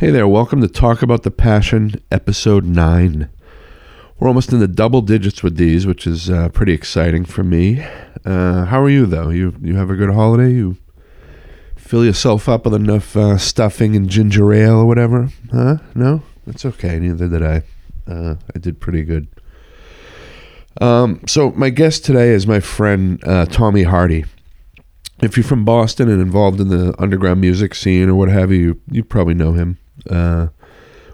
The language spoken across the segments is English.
Hey there, welcome to Talk About the Passion, episode 9. We're almost in the double digits with these, which is uh, pretty exciting for me. Uh, how are you, though? You you have a good holiday? You fill yourself up with enough uh, stuffing and ginger ale or whatever? Huh? No? That's okay, neither did I. Uh, I did pretty good. Um, so, my guest today is my friend uh, Tommy Hardy if you're from Boston and involved in the underground music scene or what have you, you, you probably know him. Uh,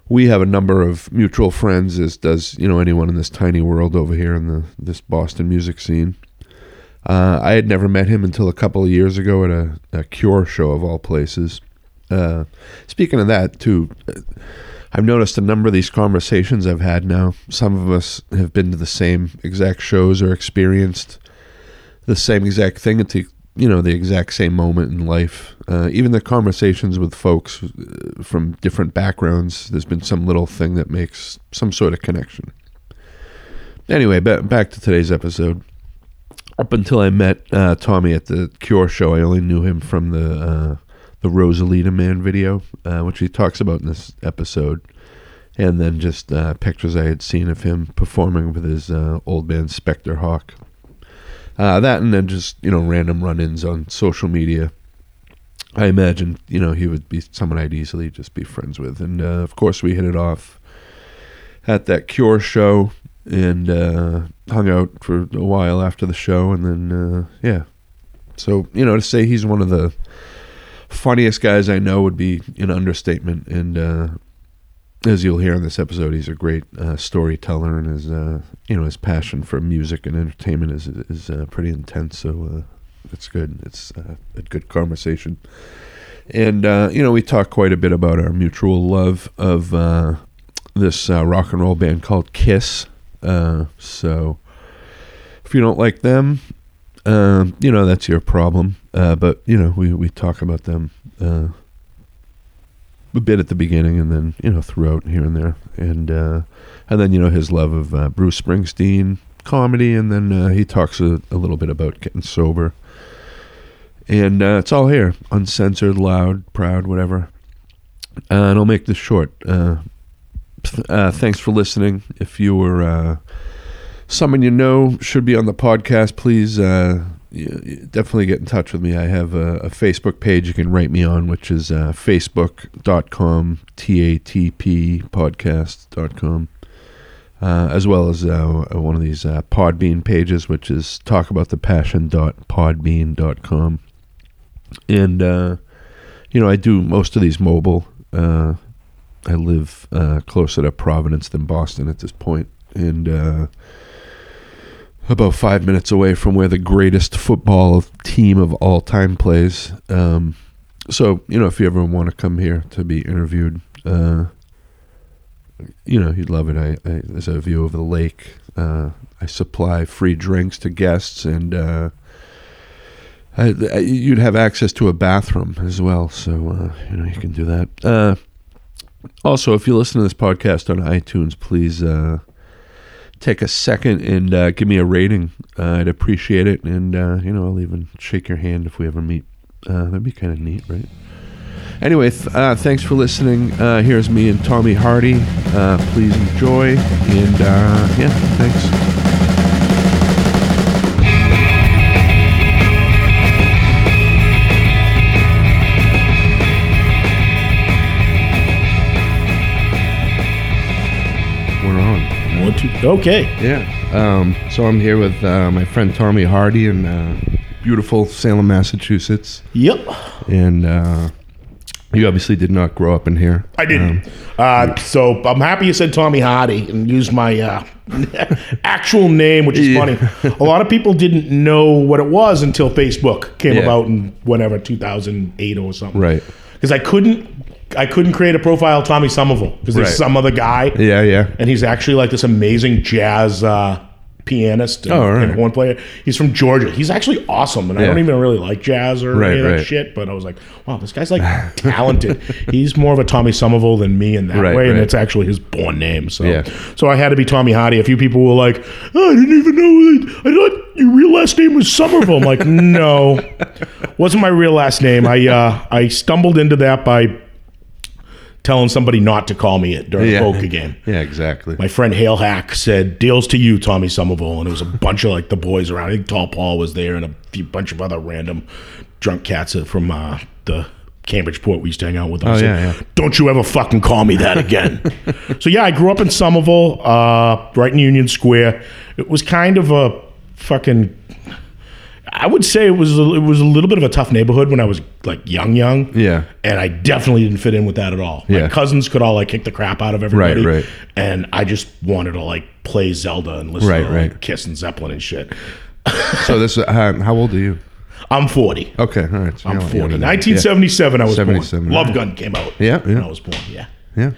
we have a number of mutual friends, as does you know anyone in this tiny world over here in the this Boston music scene. Uh, I had never met him until a couple of years ago at a, a Cure show of all places. Uh, speaking of that, too, I've noticed a number of these conversations I've had now. Some of us have been to the same exact shows or experienced the same exact thing at the you know the exact same moment in life. Uh, even the conversations with folks uh, from different backgrounds, there's been some little thing that makes some sort of connection. Anyway, ba- back to today's episode. Up until I met uh, Tommy at the Cure show, I only knew him from the uh, the Rosalita Man video, uh, which he talks about in this episode, and then just uh, pictures I had seen of him performing with his old band Spectre Hawk. Uh, that and then just you know random run-ins on social media. I imagine you know he would be someone I'd easily just be friends with, and uh, of course we hit it off at that Cure show and uh, hung out for a while after the show, and then uh, yeah. So you know to say he's one of the funniest guys I know would be an understatement, and uh, as you'll hear in this episode, he's a great uh, storyteller, and his uh, you know his passion for music and entertainment is is uh, pretty intense. So uh, it's good. It's uh, a good conversation, and uh, you know we talk quite a bit about our mutual love of this rock and roll band called Kiss. so if you don't like them, um, you know that's your problem. but you know we we talk about them a bit at the beginning and then you know throughout here and there. And uh, and then you know his love of uh, Bruce Springsteen comedy. And then uh, he talks a, a, little bit about getting sober. And uh, it's all here. Uncensored loud proud whatever. Uh, and I'll make this short. Uh, thanks for listening. If you were someone you know should be on the podcast please definitely get in touch with me. I have a, a, Facebook page you can write me on, which is uh, facebook.com, T-A-T-P podcast.com, uh, as well as uh, one of these uh, Podbean pages, which is talkaboutthepassion.podbean.com. And, uh, you know, I do most of these mobile. Uh, I live uh, closer to Providence than Boston at this point. And, about five minutes away from where the greatest football team of all time plays. Um, so you know, if you ever want to come here to be interviewed, uh, you know, you'd love it. I, I, there's a view of the lake. Uh, I supply free drinks to guests, and uh, I, you'd have access to a bathroom as well. So uh, you know, you can do that. Uh, also, if you listen to this podcast on iTunes, please uh, take a second and uh, give me a rating. Uh, I'd appreciate it. And, uh, you know, I'll even shake your hand if we ever meet. Uh, that'd be kind of neat, right? Anyway, th- uh, thanks for listening. Here's me and Tommy Hardy. please enjoy. And, yeah, thanks. Okay. Yeah. Um, so I'm here with uh, my friend Tommy Hardy in uh, beautiful Salem, Massachusetts. Yep. And uh, you obviously did not grow up in here. I didn't. Um, uh, so I'm happy you said Tommy Hardy and used my uh, actual name, which is yeah. funny. A lot of people didn't know what it was until Facebook came yeah. about in whatever 2008 or something. Right. Because I couldn't I couldn't create a profile Tommy Somerville because there's right. some other guy. Yeah, yeah. And he's actually like this amazing jazz uh, pianist and, oh, right. and, horn player. He's from Georgia. He's actually awesome, and yeah. I don't even really like jazz or right, any of that right. shit. But I was like, wow, this guy's like talented. He's more of a Tommy Somerville than me in that way, and it's actually his born name. So, yeah. so I had to be Tommy Hardy. A few people were like, oh, I didn't even know. I thought your real last name was Somerville. I'm like, no, wasn't my real last name. I uh, I stumbled into that by telling somebody not to call me it during yeah. a poker game. Yeah, exactly. My friend Hale Hack said, "Deals to you, Tommy Somerville," and it was a bunch of like the boys around. I think Tall Paul was there, and a few bunch of other random drunk cats from uh, the Cambridgeport we used to hang out with. Oh, yeah, yeah. Don't you ever fucking call me that again. so yeah, I grew up in Somerville, uh, right in Union Square. It was kind of a fucking. I would say it was a, it was a little bit of a tough neighborhood when I was like young, young. Yeah. And I definitely didn't fit in with that at all. Yeah. My cousins could all like kick the crap out of everybody. Right, right. And I just wanted to like play Zelda and listen Right, to like, right. Kiss and Zeppelin and shit. So this, uh, how old are you? I'm 40. Okay, all right. So I'm you're 40. younger than 1977, I was 77, born. Love. Gun came out. Yeah, When yeah. I was born. Yeah. Yeah.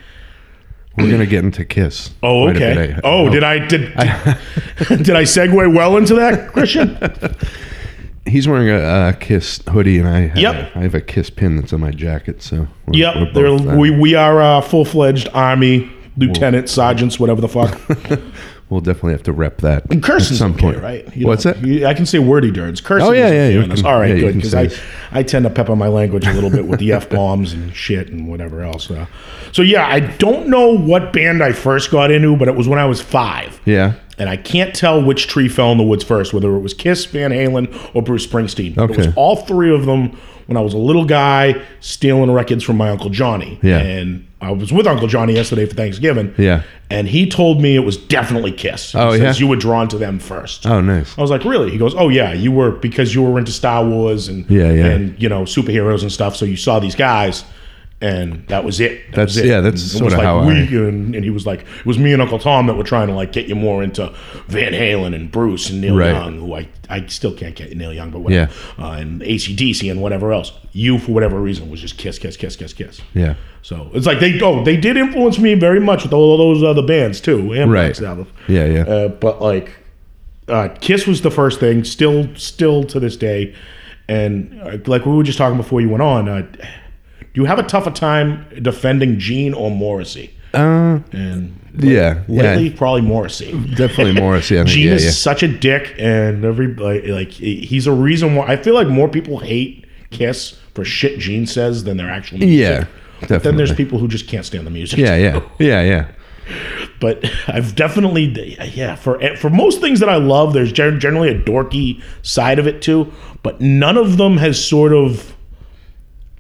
We're gonna get into Kiss. Oh, quite okay. Oh, did I did did, did I segue well into that, Christian? He's wearing a, a Kiss hoodie, and I have, Yep. I have a Kiss pin that's on my jacket. So we're, Yep. we're both, uh, we we are uh, full fledged army lieutenant sergeants, whatever the fuck. we'll definitely have to rep that Cursing's at some okay, point. right? You What's know, that? you- I can say wordy dirds. Cursing. Oh, yeah, yeah, you can- All right, yeah, good. Because I. I tend to pepper my language a little bit with the f bombs and shit and whatever else. Uh, so yeah, I don't know what band I first got into, but it was when I was five. Yeah. And I can't tell which tree fell in the woods first, whether it was Kiss, Van Halen, or Bruce Springsteen. But It was Okay. all three of them when I was a little guy stealing records from my Uncle Johnny. Yeah. And I was with Uncle Johnny yesterday for Thanksgiving. Yeah. And he told me it was definitely Kiss. Oh, yeah? You were drawn to them first. Oh, nice. I was like, really? He goes, oh yeah, you were because you were into Star Wars and Yeah, yeah. and you know superheroes and stuff. So you saw these guys, and that was it. That That's- was it. yeah, that's And it sorta was like how we, I- and, and he was like, it was me and Uncle Tom that were trying to like get you more into Van Halen and Bruce and Neil Right. Young, who I I still can't get Neil Young, but whatever. Yeah. Uh, and ACDC and whatever else. You for whatever reason was just Kiss, Kiss, Kiss, Kiss, Kiss. Yeah. So it's like they oh they did influence me very much with all those other bands too. and Right. Yeah, yeah. Uh, but like, uh, Kiss was the first thing, still, still to this day, and uh, like we were just talking before you went on. You have a tougher time defending Gene or Morrissey? Uh, And yeah. lately, Yeah. probably Morrissey. Definitely Morrissey. I think. Gene yeah, is yeah. such a dick, and every like, like he's a reason why I feel like more people hate Kiss for shit Gene says than their actual music. Yeah. Definitely. Then there's people who just can't stand the music. Yeah, yeah. Yeah, yeah. but I've definitely yeah for for most things that I love, there's generally a dorky side of it too. But none of them has sort of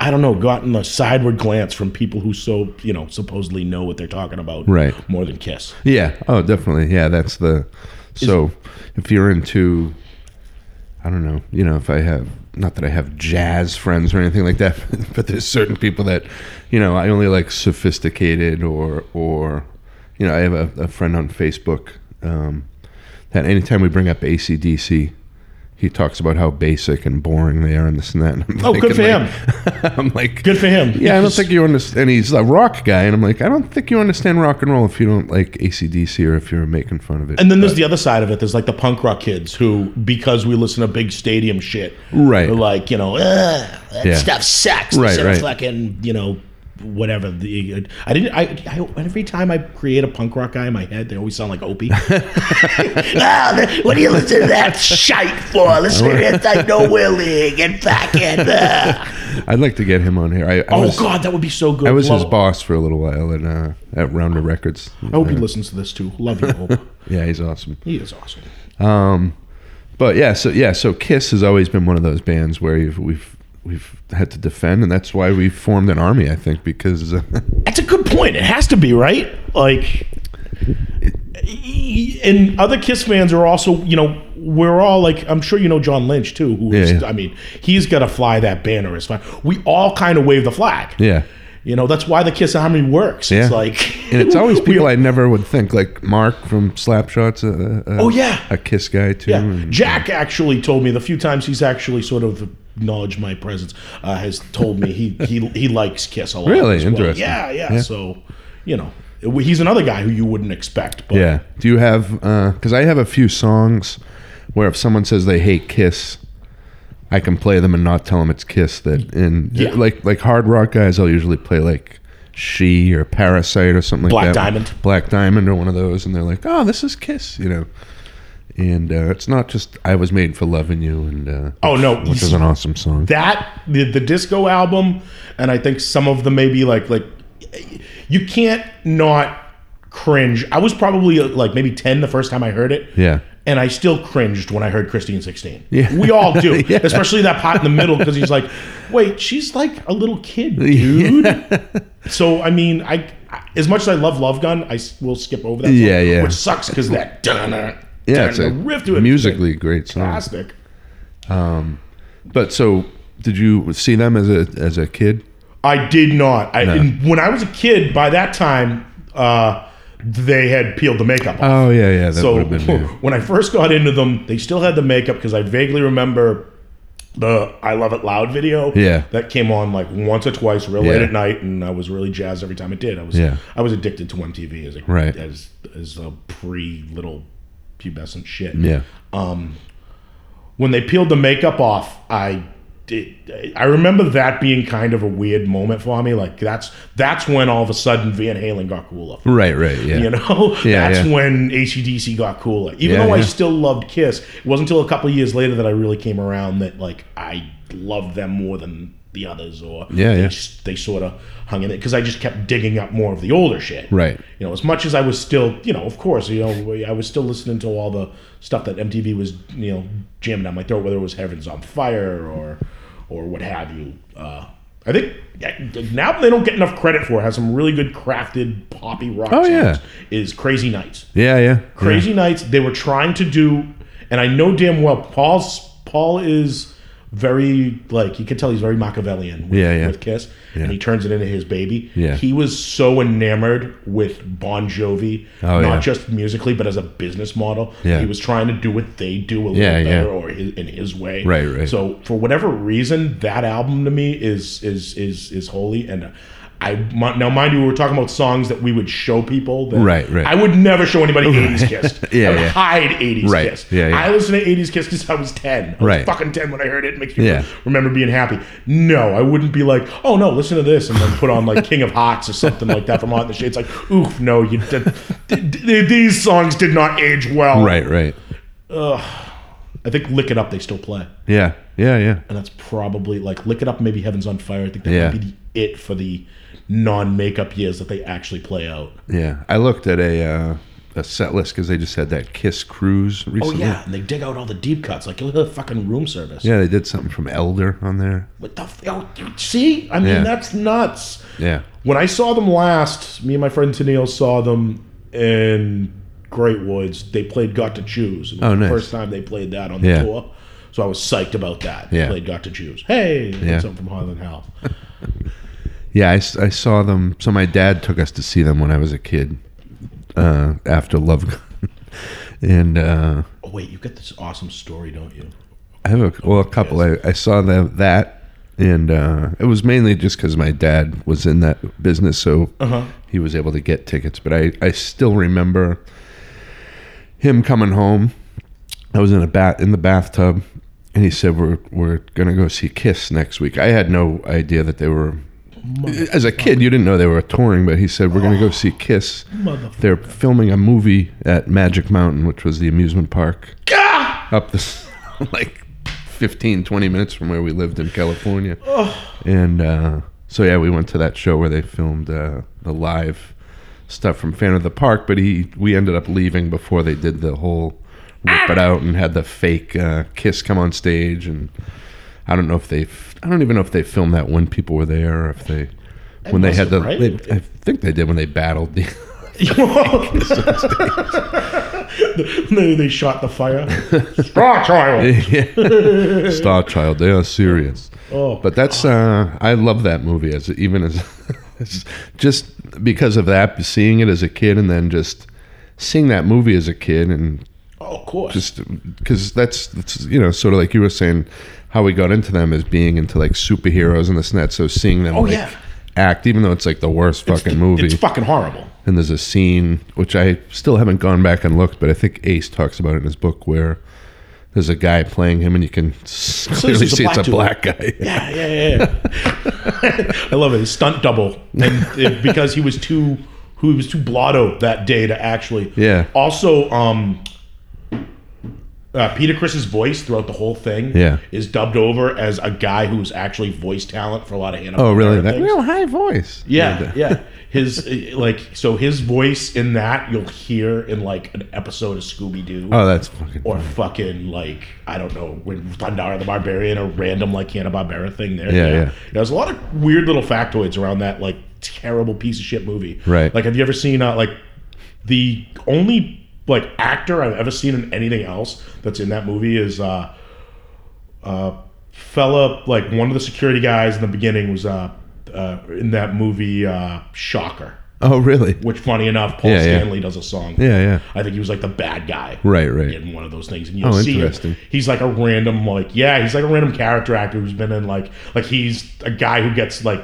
I don't know gotten a sideward glance from people who so you know supposedly know what they're talking about Right. more than Kiss. Yeah. Oh, definitely. Yeah, that's the. So, if you're into, I don't know, you know, if I have, not that I have jazz friends or anything like that, but there's certain people that, you know, I only like sophisticated or, or, you know, I have a, a friend on Facebook um, that anytime we bring up ACDC, he talks about how basic and boring they are and this and that. And I'm Oh, good for thinking, him. I'm like, Good for him. yeah, I don't think you understand. And he's a rock guy, and I'm like, I don't think you understand rock and roll if you don't like ACDC or if you're making fun of it. And then there's the other side of it. There's like the punk rock kids who, because we listen to big stadium shit, Right. like, you know, that Yeah. stuff sucks. Right, right. fucking, you know, whatever. The I didn't. I, I every time I create a punk rock guy in my head, they always sound like Opie. ah, what do you listen to that shite for? Listen to that I know Willie and fucking. Uh. I'd like to get him on here. I, I Oh was, God, that would be so good. I was his boss for a little while at uh, at Rounder Records. I hope he listens to this too. Love you, Hope. Yeah, he's awesome. he is awesome. Um, but yeah, so yeah, so Kiss has always been one of those bands where we've we've had to defend, and that's why we formed an army. I think because uh, That's a good point. It has to be right. Like, and other Kiss fans are also, you know, we're all like, I'm sure you know John Lynch too. Who is, Yeah, yeah. I mean, he's got to fly that banner as fine. We all kind of wave the flag. yeah, You know, that's why the Kiss Army works. It's Yeah. like, and it's always people I never would think like Mark from Slapshot's. Uh, uh, Oh, yeah. a Kiss guy too. Yeah, and- Jack actually told me the few times he's actually sort of acknowledged my presence. Uh, has told me he he he likes Kiss a lot. Really? well. Interesting. Yeah, yeah, Yeah. So, you know, he's another guy who you wouldn't expect. But Yeah. Do you have? Because I have a few songs where if someone says they hate Kiss, I can play them and not tell them it's Kiss. That and Yeah. like like hard rock guys, I'll usually play like She or Parasite or something Black like that. Black Diamond. Black Diamond or one of those, and they're like, oh, this is Kiss, you know. And uh, it's not just I was made for loving you, and uh, Oh, no. which is an awesome song. that the, the disco album and i think some of the maybe like like you can't not cringe. I was probably uh, like maybe 10 the first time I heard it. Yeah. And I still cringed when I heard Christine 16. Yeah. We all do. yeah. Especially that part in the middle because he's like, wait, she's like a little kid, dude. Yeah. So, I mean, I as much as I love Love Gun, I will skip over that. Song, yeah, yeah. Which sucks because that yeah, it's a riff to it. Musically great song. Fantastic. Um, but so did you see them as a as a kid? I did not. I no. when I was a kid. By that time, uh, they had peeled the makeup off. Oh yeah, yeah. so been, when I first got into them, they still had the makeup because I vaguely remember the "I Love It Loud" video. Yeah, that came on like once or twice, real yeah. late at night, and I was really jazzed every time it did. I was yeah. I was addicted to MTV as a right. as as a pre little pubescent shit. Yeah. Um, when they peeled the makeup off, I it, I remember that being kind of a weird moment for me. Like that's that's when all of a sudden Van Halen got cooler. Right, right, yeah. You know, yeah, that's yeah. when ACDC got cooler. Even yeah, though I still loved Kiss, it wasn't until a couple years later that I really came around that like I loved them more than the others, or yeah, they, yeah. they sort of hung in it because I just kept digging up more of the older shit. Right. You know, as much as I was still, you know, of course, you know, I was still listening to all the stuff that MTV was, you know, jamming down my throat, whether it was Heaven's on Fire or or what have you. Uh, I think now they don't get enough credit for. It has some really good crafted poppy rock. Oh yeah, is Crazy Nights. Yeah, yeah, Crazy yeah. Nights. They were trying to do, and I know damn well Paul's Paul is very like you can tell he's very Machiavellian with, yeah, yeah. with Kiss, yeah. and he turns it into his baby. Yeah. He was so enamored with Bon Jovi, oh, not just musically but as a business model. Yeah. He was trying to do what they do a little better or his, in his way. Right, right. So for whatever reason, that album to me is is is is holy and. I now, mind you, we were talking about songs that we would show people. That right, right. I would never show anybody '80s Kiss. yeah, I would yeah. hide '80s right. Kiss. Yeah, yeah. I listened to '80s Kiss because I was 10. I was right. fucking 10 when I heard it. It makes me yeah. remember being happy. No, I wouldn't be like, oh no, listen to this, and then put on like King of Hearts or something like that from Hot in the Shade. It's like, oof, no, you. Did, these songs did not age well. Right, right. Ugh. I think Lick It Up they still play. Yeah, yeah, yeah. And that's probably like Lick It Up, maybe Heaven's on Fire. I think that yeah. might be the it for the non-makeup years that they actually play out. Yeah, I looked at a uh, a set list because they just had that Kiss cruise recently. Oh yeah, and they dig out all the deep cuts like look at the fucking room service. Yeah, they did something from Elder on there. What the f- oh, see? I mean, Yeah. that's nuts. Yeah, When I saw them last, me and my friend Tennille saw them in Great Woods. They played "Got to Choose." It was Oh, the nice. First time they played that on the Yeah. tour, so I was psyched about that. They Yeah. played "Got to Choose." Hey, Yeah. something from Highland Hell. yeah. I saw them. So my dad took us to see them when I was a kid. Uh, after Love Gun, and uh, Oh wait, you got this awesome story, don't you? I have a well a couple. I, I saw them that, and uh, it was mainly just because my dad was in that business, so Uh-huh. he was able to get tickets. But I I still remember him coming home. I was in a bat in the bathtub, and he said, "We're we're gonna go see Kiss next week." I had no idea that they were. As a kid, you didn't know they were touring, but he said, "We're gonna go see Kiss." They're filming a movie at Magic Mountain, which was the amusement park. Ah! up this like 15 20 minutes from where we lived in california. And uh, so yeah we went to that show where they filmed uh, the live stuff from Phantom of the Park but he we ended up leaving before they did the whole rip it out and had the fake uh, kiss come on stage and i don't know if they i don't even know if they filmed that when people were there or if they when they had the right? they, i think they did when they battled the they, they shot the fire. Star Child. Star Child. They are serious. Oh, But that's uh, I love that movie as even as just because of that, seeing it as a kid, and then just seeing that movie as a kid, and oh, of course. just because that's, that's you know sort of like you were saying how we got into them as being into like superheroes and this and that. So seeing them Oh, like, yeah. act, even though it's like the worst fucking movie, It's fucking horrible. and there's a scene which I still haven't gone back and looked, but I think Ace talks about it in his book where there's a guy playing him, and you can s- clearly see it's a black black guy. Yeah, yeah, yeah. yeah. I love it. His stunt double, and it, because he was too, who he was too blotto that day to actually. Yeah. Also, um, uh, Peter Criss's voice throughout the whole thing Yeah. is dubbed over as a guy who's actually voice talent for a lot of Hanna. Oh, really? That things. real high voice. Yeah, yeah. His uh, like so his voice in that you'll hear in like an episode of Scooby Doo. Oh, that's fucking. or fucking like I don't know when Thundarr the Barbarian, a random like Hanna Barbera thing there. Yeah, yeah. There's a lot of weird little factoids around that like terrible piece of shit movie. Right. Like, have you ever seen uh, like the only like actor I've ever seen in anything else that's in that movie is uh uh fella like one of the security guys in the beginning was uh, uh in that movie uh Shocker. Oh, really? Which, funny enough, Paul Yeah, yeah. Stanley does a song. Yeah, yeah. I think he was like the bad guy Right, right. in one of those things. And you'll Oh, see him. He's like a random, like, yeah, he's like a random character actor who's been in like, like he's a guy who gets like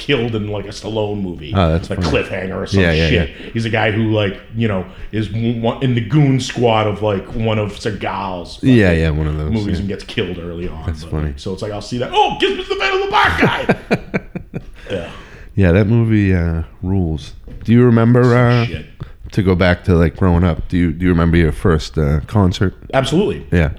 killed in like a Stallone movie. Oh, that's like funny. cliffhanger or some Yeah, yeah, shit. He's a guy who like you know is one, in the goon squad of like one of Seagal's Yeah, yeah, one of those. movies yeah. and gets killed early on. That's funny. So it's like I'll see that. Oh, Gizmo's the man of the black guy. yeah. Yeah, that movie uh, rules. Do you remember uh, Shit. to go back to like growing up? Do you do you remember your first uh, concert? Absolutely. Yeah.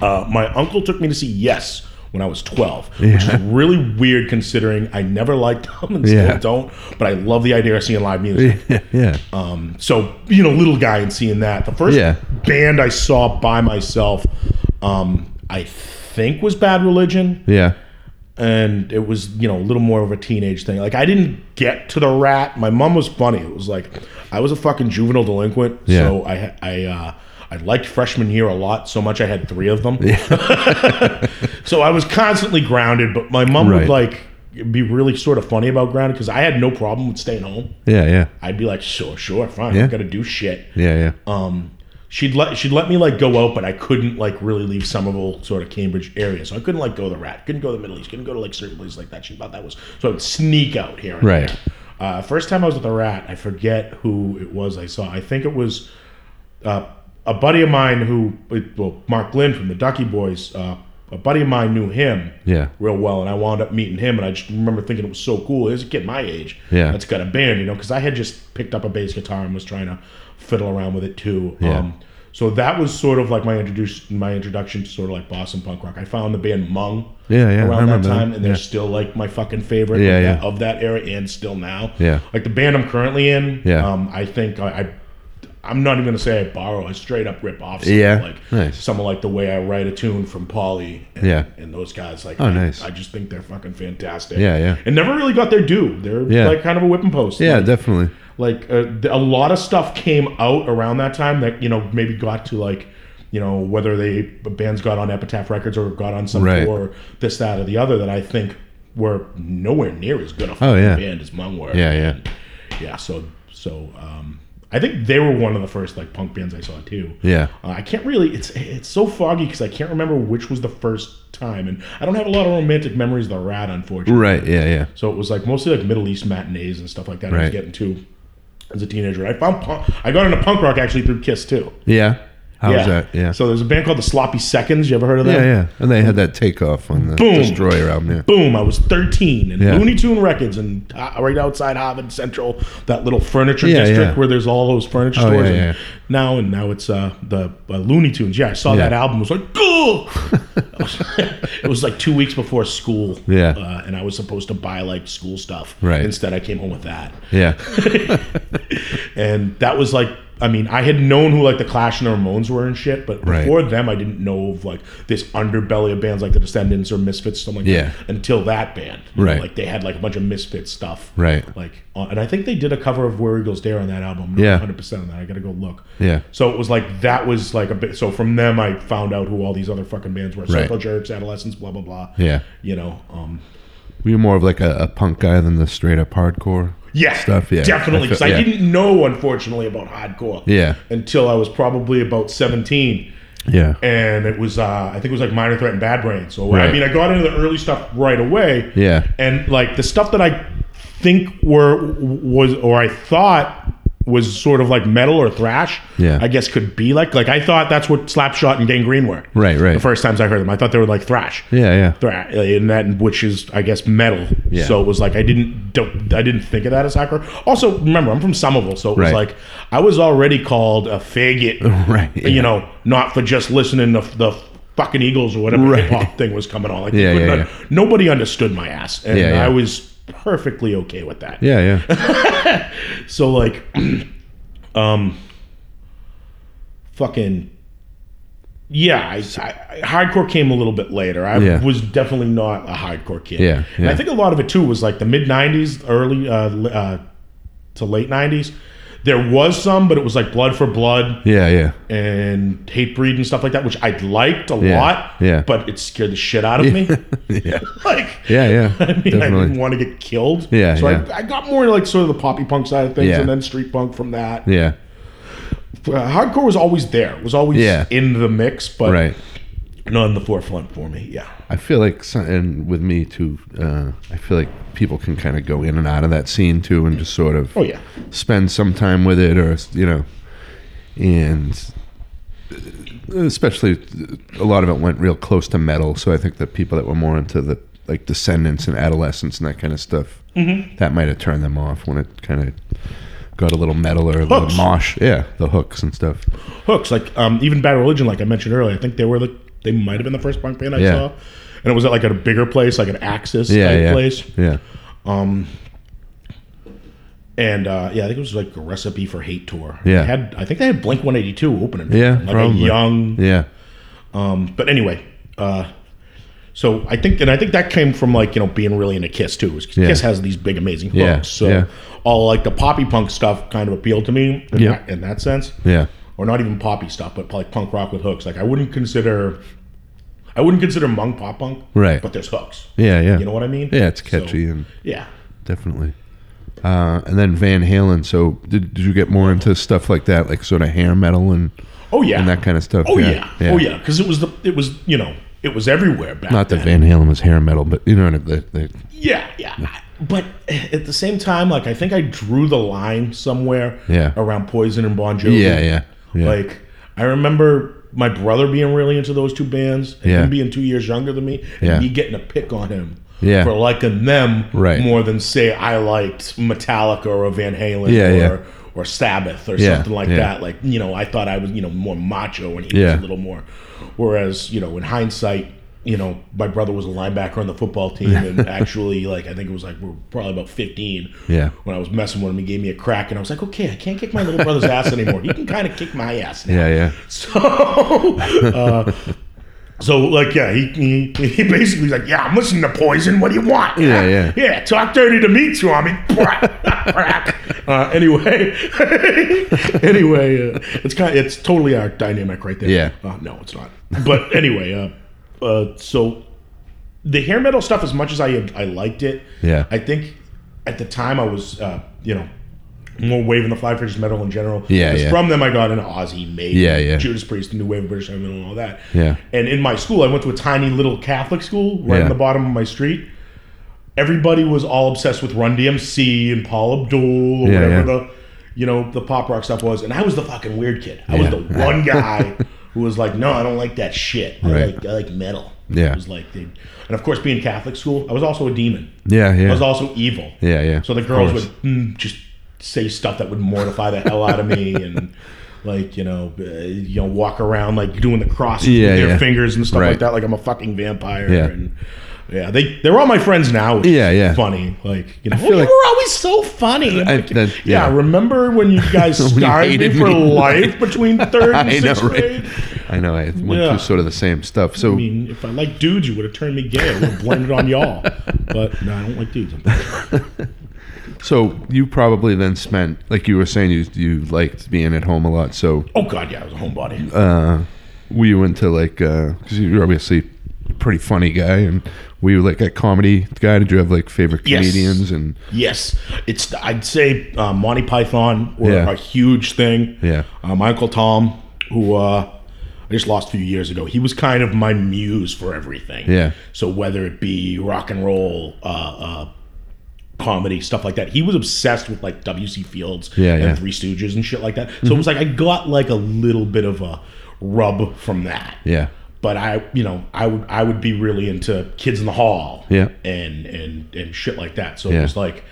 Uh, my uncle took me to see Yes when I was 12, which is really weird considering I never liked them and still don't, but I love the idea of seeing live music. Yeah, yeah. Um, so, you know, little guy and seeing that. The first Yeah. band I saw by myself, um, I think was Bad Religion. yeah. And it was, you know, a little more of a teenage thing. Like, I didn't get to the rat. My mom was funny. It was like, I was a fucking juvenile delinquent. Yeah. So I, I, uh, I liked freshman year a lot, so much I had three of them. so I was constantly grounded, but my mom Right. would like be really sort of funny about grounded because I had no problem with staying home. Yeah, yeah. I'd be like, sure, sure, fine. Yeah. I'm gonna do shit. Yeah, yeah. Um, she'd let she'd let me like go out, but I couldn't like really leave Somerville, sort of Cambridge area. So I couldn't like go to the Rat, couldn't go to the Middle East, couldn't go to like certain places like that. She thought that was so I would sneak out here. Right. There. Uh, first time I was at the Rat, I forget who it was I saw. I think it was uh, a buddy of mine who, well, Mark Lind from the Ducky Boys. Uh, a buddy of mine knew him Yeah. real well, and I wound up meeting him. And I just remember thinking it was so cool. Here's a kid my age Yeah. that's got a band, you know, because I had just picked up a bass guitar and was trying to fiddle around with it too. Yeah. Um, so that was sort of like my introduction, my introduction to sort of like Boston punk rock. I found the band Mung Yeah, yeah, around that remember that. time, and they're Yeah. still like my fucking favorite Yeah, of, yeah. That, of that era and still now. Yeah. like the band I'm currently in. Yeah. um, I think I. I I'm not even gonna say I borrow. I straight up rip off. Something Yeah. like Nice. someone like the way I write a tune from Pauly. And, Yeah. and those guys like. Oh, I, nice. I just think they're fucking fantastic. Yeah, yeah. And never really got their due. They're Yeah. like kind of a whipping post. Yeah, Like, definitely. like uh, a lot of stuff came out around that time that you know maybe got to like you know whether they bands got on Epitaph Records or got on some Right. tour this that or the other that I think were nowhere near as good a Oh, yeah. band as Mung were. Yeah, yeah. Yeah. So so um, I think they were one of the first like punk bands I saw too. Yeah. Uh, I can't really. It's it's so foggy because I can't remember which was the first time, and I don't have a lot of romantic memories of the Rat, unfortunately. Right. Yeah, yeah. So it was like mostly like Middle East matinees and stuff like that. I was getting to as a teenager. I found punk, I got into punk rock actually through Kiss too. Yeah. How was that? Yeah. So there's a band called the Sloppy Seconds. You ever heard of them? yeah, yeah. And they had that takeoff on the Boom. Destroyer album. Yeah. Boom! I was 13 and Yeah. Looney Tune Records and uh, right outside Harvard Central, that little furniture Yeah, district yeah. where there's all those furniture Oh, stores. yeah, and yeah. Now and now it's uh, the uh, Looney Tunes. Yeah, I saw Yeah. that album. It was like, go! it was like two weeks before school. Yeah. uh, and I was supposed to buy like school stuff. Right. Instead, I came home with that. Yeah. and that was like I mean, I had known who like the Clash and the Ramones were and shit, but Right. before them, I didn't know of like this underbelly of bands like the Descendents or Misfits, something like Yeah. that. Until that band, You know, Right. like they had like a bunch of Misfits stuff, Right. Like, uh, and I think they did a cover of Where Eagles Dare on that album. I'm not Yeah. 100 percent on that. I gotta go look. Yeah. So it was like that was like a bit. So from them, I found out who all these other fucking bands were: Right. Circle Jerks, Adolescents, blah blah blah. Yeah. You know, um, Were you more of like a, a punk guy than the straight up hardcore? Yeah, Stuff, yeah. definitely. I Because I, yeah. didn't know, unfortunately, about hardcore. Yeah. Until I was probably about 17. Yeah. and it was uh, I think it was like Minor Threat and Bad Brain. So I mean, I got into the early stuff right away. Yeah. and like the stuff that I think were was or I thought was sort of like metal or thrash. Yeah. I guess could be like like I thought that's what Slapshot and Gang Green were. Right, right. The first times I heard them, I thought they were like thrash. Yeah, yeah. Thrash, uh, and that which is I guess metal. Yeah. So it was like I didn't don't, I didn't think of that as hardcore. Also, remember I'm from Somerville, so it was Right. like I was already called a faggot. Right, yeah. You know, not for just listening to the fucking Eagles or whatever Right. hip hop thing was coming on. Like Yeah, you couldn't yeah, nobody understood my ass, and Yeah, yeah. I was perfectly okay with that. Yeah, yeah. So like, um, fucking, yeah, I, I, hardcore came a little bit later. I Yeah. was definitely not a hardcore kid. Yeah, and yeah. I think a lot of it too was like the mid '90s, early uh, uh, to late '90s. There was some, but it was like Blood for Blood Yeah, yeah. and Hatebreed and stuff like that, which I liked a Yeah, lot. yeah. but it scared the shit out of me. Yeah. like, Yeah, yeah. I mean, I didn't want to get killed. Yeah, so yeah. I, I got more like sort of the poppy punk side of things, Yeah. and then street punk from that. Yeah. Uh, hardcore was always there. Was always Yeah. in the mix, but Right. not in the forefront for me. Yeah. I feel like, some, and with me too, uh, I feel like people can kind of go in and out of that scene too, and just sort of Oh yeah. spend some time with it, or you know, and especially a lot of it went real close to metal. So I think that people that were more into the like Descendents and Adolescents and that kind of stuff, that might have turned them off when it kind of got a little metal or a little mosh. Yeah, the hooks and stuff. Hooks like um, even Bad Religion, like I mentioned earlier. I think they were the they might have been the first punk band I Yeah. saw, and it was at like at a bigger place, like an Axis Yeah, type yeah, place. yeah, Um. And uh, yeah, I think it was like a recipe for hate tour. Yeah. They had I think they had Blink One Eighty Two opening. Yeah, like probably. a young yeah, Um, but anyway, uh, so I think, and I think that came from like you know being really into Kiss too. Yeah. Kiss has these big amazing hooks, Yeah, so yeah. all like the poppy punk stuff kind of appealed to me in, Yeah. that, in that sense, yeah, or not even poppy stuff, but like punk rock with hooks. Like I wouldn't consider, I wouldn't consider Mung pop punk, Right. But there's hooks. yeah, yeah. You know what I mean? Yeah, it's So, catchy and yeah. definitely. Uh, and then Van Halen. So did, did you get more into stuff like that, like sort of hair metal and Oh yeah. and that kind of stuff? Oh yeah. Oh yeah. Because it was the it was you know it was everywhere back then. Not that then. Van Halen was hair metal, but you know, the, the, Yeah, yeah. But at the same time, like I think I drew the line somewhere Yeah. around Poison and Bon Jovi. yeah, yeah, yeah, Like I remember my brother being really into those two bands and Yeah. him being two years younger than me and Yeah. me getting a pick on him Yeah. for liking them Right. more than say I liked Metallica or Van Halen Yeah, or yeah. or Sabbath or Yeah, something like that. Like, you know, I thought I was, you know, more macho and he was a little more whereas, you know, in hindsight, you know, my brother was a linebacker on the football team, and actually, like, I think it was like we were probably about fifteen. Yeah. When I was messing with him, he gave me a crack, and I was like, okay, I can't kick my little brother's ass anymore. He can kind of kick my ass now. yeah, yeah. So, uh, so like, yeah, he, he he basically was like, yeah, I'm listening to Poison. What do you want? Yeah, yeah. yeah. Talk dirty to me, Tommy. uh, anyway, anyway, uh, it's kind, of, it's totally our dynamic right there. Yeah. Uh, no, it's not. But anyway, uh, uh, so the hair metal stuff, as much as I I liked it, Yeah. I think at the time I was, uh, you know, more waving the for just metal in general. Yeah, yeah. From them, I got an Ozzy, Maiden, Yeah, yeah. Judas Priest, the New Wave of British Heavy Metal, and all that. Yeah. And in my school, I went to a tiny little Catholic school right Yeah. in the bottom of my street. Everybody was all obsessed with Run DMC and Paula Abdul or Yeah, whatever yeah. the, you know, the pop rock stuff was. And I was the fucking weird kid. I was the one guy who was like, no, I don't like that shit. I Right. like I like metal. Yeah. It was like, and of course, being Catholic school, I was also a demon. Yeah, yeah. I was also evil. Yeah, yeah. So the girls would mm, just say stuff that would mortify the hell out of me, and like you know, uh, you know, walk around like doing the cross Yeah, with their yeah. fingers and stuff Right. like that, like I'm a fucking vampire. Yeah. And yeah, they they're all my friends now. Yeah, yeah. Funny, like you know, feel oh, like- you were always so funny. I'm like, that- yeah. yeah. remember when you guys you scarred me for me. life between third and I know, sixth right? grade? I know. I went Yeah. through sort of the same stuff. So I mean, if I liked dudes, you would have turned me gay. I would have blamed it on y'all. But no, I don't like dudes. So you probably then spent, like you were saying, you you liked being at home a lot. So Oh God, yeah, I was a homebody. uh, were you into like, because you're obviously a pretty funny guy, and we were like a comedy guy? Did you have like favorite Yes. comedians? And Yes, it's. I'd say uh, Monty Python were Yeah. a huge thing. Yeah. uh, my uncle Tom, who uh, I just lost a few years ago, he was kind of my muse for everything. Yeah. So whether it be rock and roll, uh, uh, comedy stuff like that. He was obsessed with like W.C. Fields Yeah, and yeah. Three Stooges and shit like that. So it was like I got like a little bit of a rub from that. Yeah. But I, you know, I would I would be really into Kids in the Hall. Yeah. And and and shit like that. So Yeah. it was like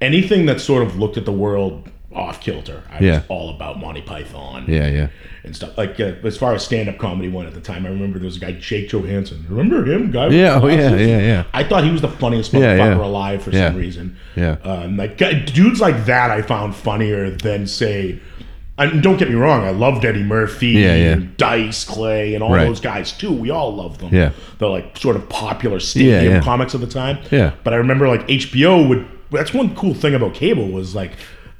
anything that sort of looked at the world off kilter. I Yeah. was all about Monty Python Yeah. Yeah. and stuff. Like uh, as far as stand up comedy went at the time, I remember there was a guy Jake Johannsen. Remember him, guy? Yeah. Oh, yeah. Yeah. Yeah. I thought he was the funniest motherfucker Yeah, yeah. alive for some reason. Yeah. Um, like dudes like that, I found funnier than say. And don't get me wrong, I loved Eddie Murphy, Yeah, yeah. and Dice Clay, and all Right. those guys too. We all love them. Yeah. they're like sort of popular stadium Yeah, yeah. comics of the time. Yeah. but I remember like HBO would. That's one cool thing about cable was like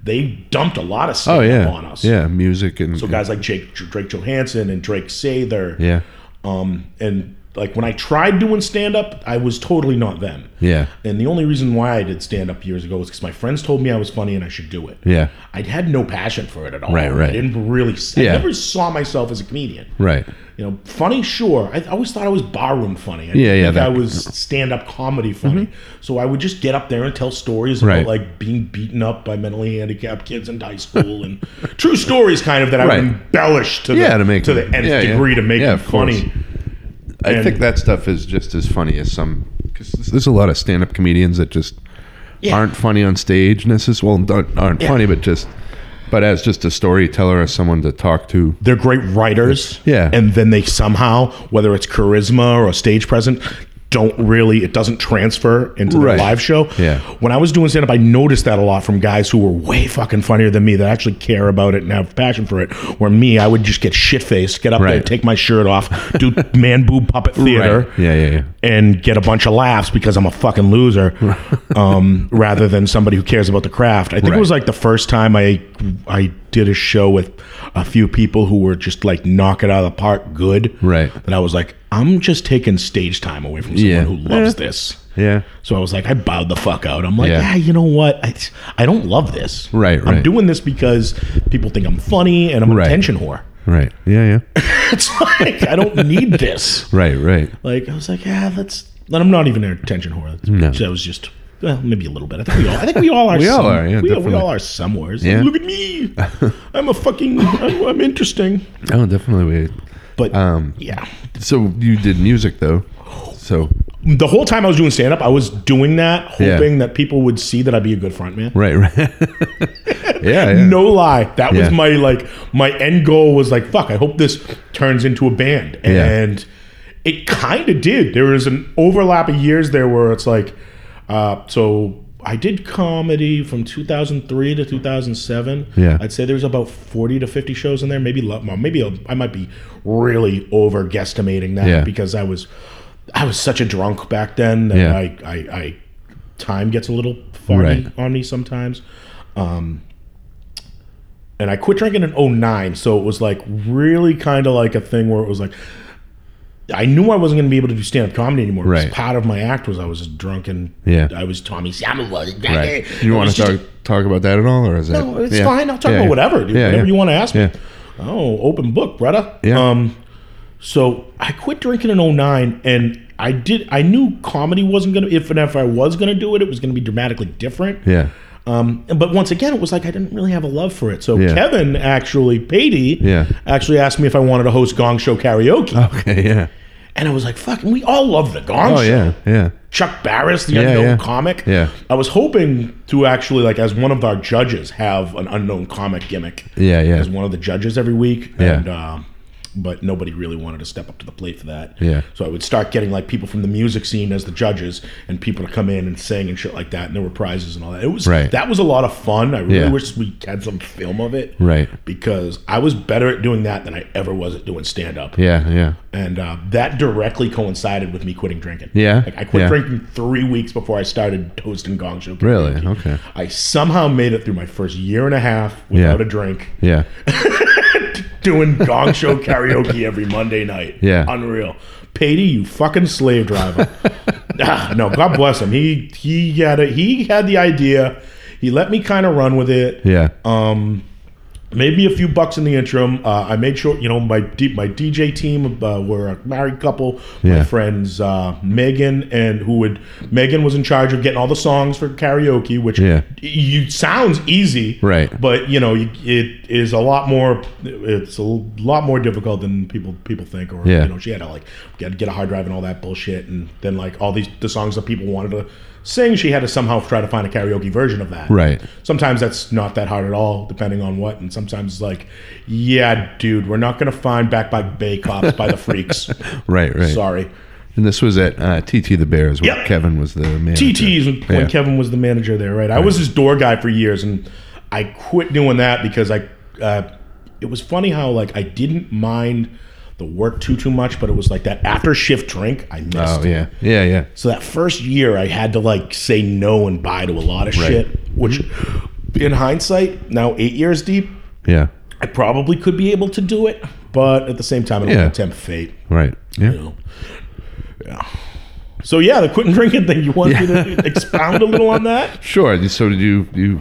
they dumped a lot of Oh stuff yeah. on us. Yeah. Music and So guys like Jake, Drake Johannsen and Drake Sather. Yeah. Um, and like when I tried doing stand up, I was totally not them. Yeah. And the only reason why I did stand up years ago was because my friends told me I was funny and I should do it. Yeah. I had no passion for it at all. Right, right. I didn't really. I Yeah. never saw myself as a comedian. Right. You know, funny, sure. I always thought I was barroom funny. I Yeah, yeah, think I that- was stand-up comedy funny. Mm-hmm. So I would just get up there and tell stories about like being beaten up by mentally handicapped kids in high school and true stories, kind of that I Right. would embellish to Yeah, the to make to the nth yeah, yeah. degree to make Yeah, them of course. I And- think that stuff is just as funny as some because there's a lot of stand-up comedians that just Yeah. aren't funny on stage necessarily. Well, aren't Yeah. funny, but just but as just a storyteller as someone to talk to. They're great writers. Yeah. And then they somehow, whether it's charisma or a stage presence, don't really it doesn't transfer into the Right. live show. Yeah. When I was doing stand up, I noticed that a lot from guys who were way fucking funnier than me that actually care about it and have passion for it. Where me, I would just get shit faced, get up there, take my shirt off, do man boob puppet theater. Yeah, yeah, yeah. And get a bunch of laughs because I'm a fucking loser, um, rather than somebody who cares about the craft. I think Right. it was like the first time I I did a show with a few people who were just like knock it out of the park good. Right. That I was like, I'm just taking stage time away from someone Yeah. who loves Yeah. this. Yeah. So I was like, I bowed the fuck out. I'm like, Yeah. yeah, you know what? I, I don't love this. Right, right. I'm right. doing this because people think I'm funny and I'm an Right. attention whore. Right. Yeah, yeah. It's like I don't need this. Right, right. Like I was like, yeah, that's. And I'm not even an attention whore. No. That was just. Well, maybe a little bit. I think we all. I think we all are. We all are, yeah, we, we definitely. all are somewheres. Yeah. Look at me. I'm a fucking. I'm, I'm interesting. Oh, definitely. But Um, yeah, so you did music though. So the whole time I was doing stand up, I was doing that, Yeah. hoping that people would see that I'd be a good front man. right, right. yeah, yeah. No lie, that was Yeah. my like my end goal was like fuck. I hope this turns into a band, Yeah. and it kind of did. There was an overlap of years there where it's like, uh, so I did comedy from 2003 to 2007. Yeah. I'd say there's about 40 to 50 shows in there. Maybe well, maybe I might be really over guesstimating that Yeah. because I was I was such a drunk back then that Yeah. I, I I time gets a little foggy Right. on me sometimes. Um, and I quit drinking in 09, so it was like really kind of like a thing where it was like I knew I wasn't going to be able to do stand up comedy anymore. because Right. Part of my act was I was just drunk and Yeah. I was Tommy Salmon. Right. You want to talk talk about that at all, or is that? No, it's yeah. fine. I'll talk Yeah, about yeah. whatever, dude. Yeah, whatever yeah. you want to ask me. Yeah. Oh, open book, brother. Yeah. Um, so I quit drinking in 09 and I did. I knew comedy wasn't gonna. If and if I was gonna do it, it was gonna be dramatically different. Yeah. Um, but once again, it was like I didn't really have a love for it. So Yeah. Kevin actually, Patey, Yeah. actually asked me if I wanted to host Gong Show karaoke, Okay. Yeah. and I was like, "Fuck!" And we all love the Gong Oh Show. yeah. Yeah. Chuck Barris, the Yeah, unknown yeah. comic. Yeah. I was hoping to actually, like, as one of our judges, have an unknown comic gimmick. Yeah. Yeah. As one of the judges every week. Yeah. And, um, but nobody really wanted to step up to the plate for that. Yeah. So I would start getting like people from the music scene as the judges and people to come in and sing and shit like that. And there were prizes and all that. It was Right. that was a lot of fun. I really Yeah. wish we had some film of it. Right. Because I was better at doing that than I ever was at doing stand up. Yeah. Yeah. And uh, that directly coincided with me quitting drinking. Yeah? Like I quit Yeah. drinking three weeks before I started hosting Gong Show. Really? Okay. I somehow made it through my first year and a half without Yeah. a drink, Yeah. doing Gong Show karaoke every Monday night. Yeah. Unreal. Patey, you fucking slave driver. ah, no, God bless him. He he had a, he had the idea. He let me kind of run with it. Yeah. Um, maybe a few bucks in the interim. Uh, I made sure, you know, my D, my DJ team uh, were a married couple. Yeah. My friends uh, Megan and who would Megan was in charge of getting all the songs for karaoke, which yeah. you sounds easy, right? But you know, you, it is a lot more. It's a lot more difficult than people people think. Or yeah. you know, she had to like get get a hard drive and all that bullshit, and then like all these the songs that people wanted to sing, she had to somehow try to find a karaoke version of that. Right. Sometimes that's not that hard at all, depending on what. And sometimes it's like, yeah, dude, we're not going to find Back by Bay Cops by the Freaks. right, right. Sorry. And this was at uh, TT the Bears where yep. Kevin was the manager. TT's when yeah. Kevin was the manager there, right? I right. was his door guy for years, and I quit doing that because I. Uh, it was funny how like I didn't mind the work too too much, but it was like that after shift drink I oh, missed. Oh yeah, yeah, yeah. So that first year I had to like say no and bye to a lot of right. shit, which mm-hmm. in hindsight, now eight years deep, yeah, I probably could be able to do it, but at the same time, I don't yeah. want to tempt fate. Right. Yeah. You know? Yeah. So yeah, the quitting drinking thing. You want yeah. me to expound a little on that? Sure. So did you you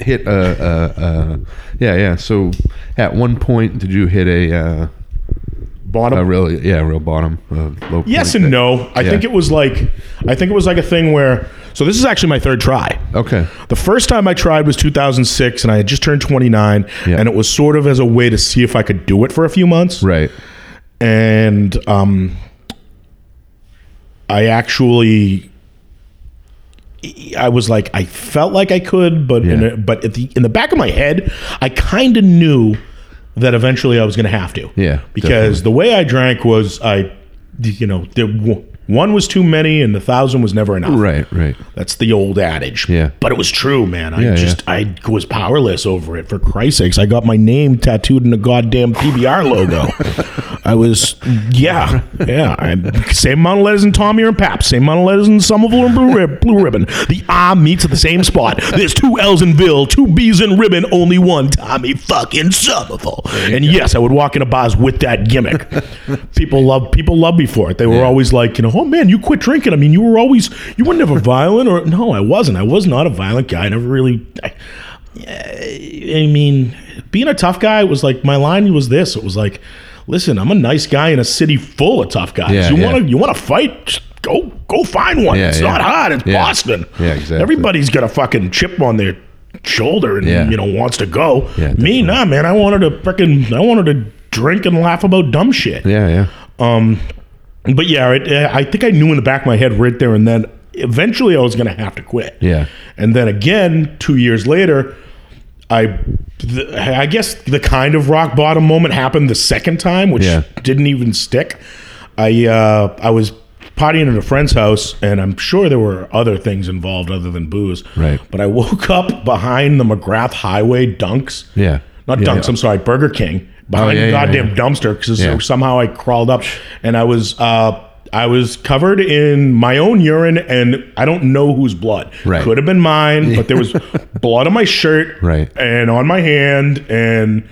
hit a, a, a, yeah yeah. So at one point did you hit a uh, bottom? a real yeah a real bottom uh, yes and that, no. I yeah. think it was like i think it was like a thing where so this is actually my third try. Okay. The first time i tried was 2006 and i had just turned 29 yeah. and it was sort of as a way to see if i could do it for a few months. Right. And um i actually I was like, I felt like I could, but yeah. in a, but at the in the back of my head, I kind of knew that eventually I was going to have to. Yeah, because definitely. the way I drank was I, you know, there one was too many, and the thousand was never enough. Right, right. That's the old adage. Yeah. But it was true, man. I yeah, just. I was powerless over it. For Christ's sakes, I got my name tattooed in the goddamn PBR logo. I was, yeah, yeah. I, same amount of letters in Tommy and Pabst. Same amount of letters in Somerville and Blue, Rib, Blue Ribbon. The R meets at the same spot. There's two L's in Ville, two B's in Ribbon, only one Tommy fucking Somerville. And yes, I would walk into bars with that gimmick. people love, people love me for it. They were always like, you know, oh man, you quit drinking. I mean, you were always you were never violent, or no, I wasn't. I was not a violent guy. I never really. I, I mean, being a tough guy was like my line was this. It was like, listen, I'm a nice guy in a city full of tough guys. Yeah, you yeah. want to you want to fight? Just go go find one. Yeah, it's not hard. It's Boston. Yeah, exactly. Everybody's got a fucking chip on their shoulder and you know wants to go. Me, nah, man. I wanted to freaking I wanted to drink and laugh about dumb shit. Yeah, yeah. Um, but yeah, it, I think I knew in the back of my head right there and then. Eventually, I was going to have to quit. Yeah. And then again, two years later, I, I guess the kind of rock bottom moment happened the second time, which yeah. didn't even stick. I, uh, I was partying at a friend's house, and I'm sure there were other things involved other than booze. Right. But I woke up behind the McGrath Highway Dunks. Yeah. Not yeah, Dunks. Yeah. I'm sorry, Burger King behind oh, yeah, the goddamn yeah, dumpster because somehow I crawled up and I was uh, I was covered in my own urine and I don't know whose blood. Right. Could have been mine, but there was blood on my shirt right. and on my hand and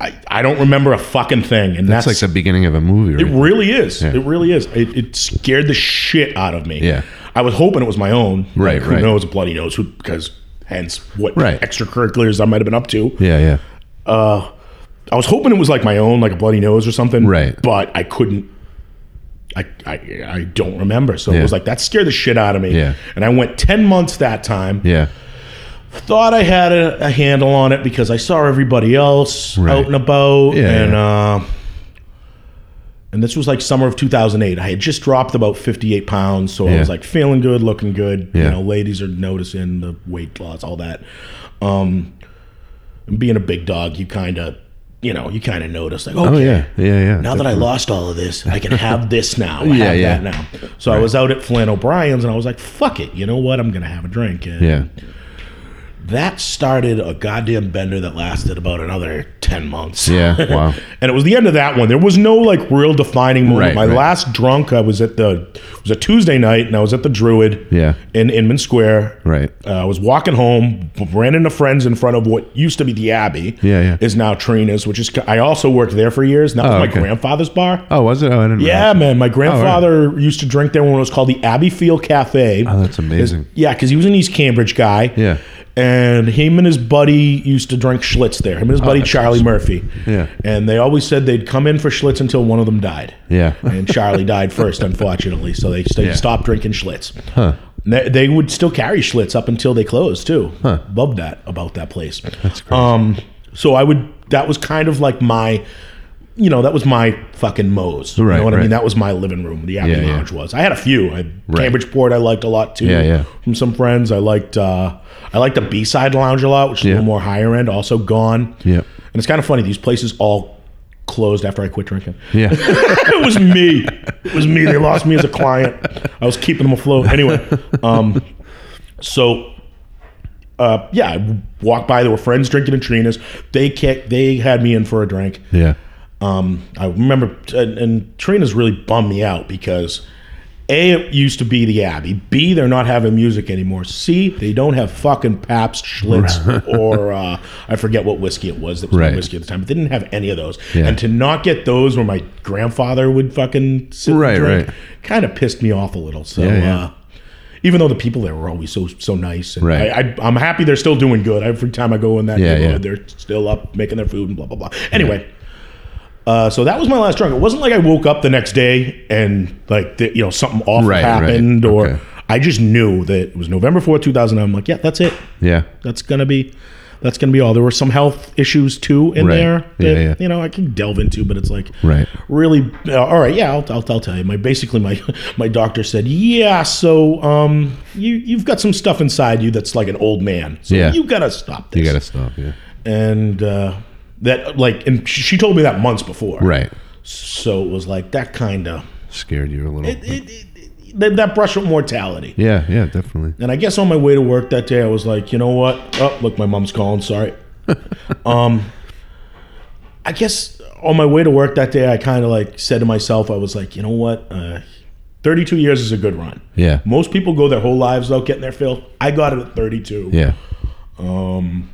I, I don't remember a fucking thing. And that's, that's like the beginning of a movie. Right? It really is. It really is. It, it, scared the shit out of me. Yeah. I was hoping it was my own. Right. Who right. knows? Bloody knows who because hence what right. extracurriculars I might have been up to. Yeah. Yeah. Uh, I was hoping it was like my own, like a bloody nose or something. Right. But I couldn't. I, I, I don't remember. So yeah. it was like that scared the shit out of me. Yeah. And I went ten months that time. Yeah. Thought I had a, a handle on it because I saw everybody else right. out and about. Yeah, and uh, and this was like summer of 2008. I had just dropped about 58 pounds, so yeah. I was like feeling good, looking good. Yeah. You know, ladies are noticing the weight loss, all that. Um, and being a big dog, you kind of you know, you kind of notice like, oh, okay, oh yeah, yeah, yeah. Now that I lost all of this, I can have this now. I yeah, have yeah. that now. So right. I was out at Flann O'Brien's and I was like, fuck it, you know what? I'm gonna have a drink. And yeah that started a goddamn bender that lasted about another 10 months. Yeah, wow. and it was the end of that one. There was no like real defining moment. Right, My right. last drunk, I was at the, it was a Tuesday night and I was at the Druid yeah. in Inman Square. Right. Uh, I was walking home, ran into friends in front of what used to be the Abbey. Yeah, yeah. Is now Trina's, which is, I also worked there for years. That oh, was my okay. grandfather's bar. Oh, was it? Oh, I didn't Yeah, man. My grandfather oh, right. used to drink there when it was called the Abbey Field Cafe. Oh, that's amazing. yeah, because he was an East Cambridge guy. Yeah and him and his buddy used to drink Schlitz there. Him and his oh, buddy Charlie. Murphy. Yeah. And they always said they'd come in for Schlitz until one of them died. Yeah. and Charlie died first, unfortunately. So they, they yeah. stopped drinking Schlitz. Huh. They, they, would still carry Schlitz up until they closed too. Huh. Love that about that place. That's crazy. Um, so I would. That was kind of like my you know, that was my fucking Moe's. You know what right. I mean? That was my living room. The Abbey yeah, Lounge yeah. was. I had a few. I, right. Cambridgeport, I liked a lot too. Yeah, yeah. From some friends, I liked. uh I liked the B side lounge a lot, which is yeah. a little more higher end. Also gone. Yeah. And it's kind of funny. These places all closed after I quit drinking. Yeah. it was me. It was me. They lost me as a client. I was keeping them afloat. Anyway, um, so uh, yeah, I walked by. There were friends drinking in Trina's. They kicked. They had me in for a drink. Yeah. Um, I remember, and, and Trina's really bummed me out because a, it used to be the Abbey. B, they're not having music anymore. C, they don't have fucking Pabst Schlitz or uh, I forget what whiskey it was that was right. whiskey at the time, but they didn't have any of those. Yeah. And to not get those where my grandfather would fucking sit right, and drink right. kind of pissed me off a little. So, yeah, yeah. Uh, even though the people there were always so so nice, and right. I, am happy they're still doing good. Every time I go in that yeah, neighborhood, they're still up making their food and blah blah blah. Anyway. Uh, so that was my last drunk. It wasn't like I woke up the next day and like the, you know something awful right, happened, right. or okay. I just knew that it was November fourth, two thousand. I'm like, yeah, that's it. Yeah, that's gonna be that's gonna be all. There were some health issues too in right. there that yeah, yeah. you know I can delve into, but it's like right, really. Uh, all right, yeah, I'll, I'll, I'll tell you. My basically my my doctor said, yeah, so um, you you've got some stuff inside you that's like an old man. So yeah. you gotta stop this. You gotta stop. Yeah, and. uh that like and she told me that months before. Right. So it was like that kind of scared you a little it, it, it, that, that brush with mortality. Yeah yeah definitely. And i guess on my way to work that day i was like you know what? Oh look my mom's calling sorry. Um i guess on my way to work that day i kind of like said to myself i was like you know what? Uh 32 years is a good run. Yeah. Most people go their whole lives without getting their fill. I got it at 32 yeah. Um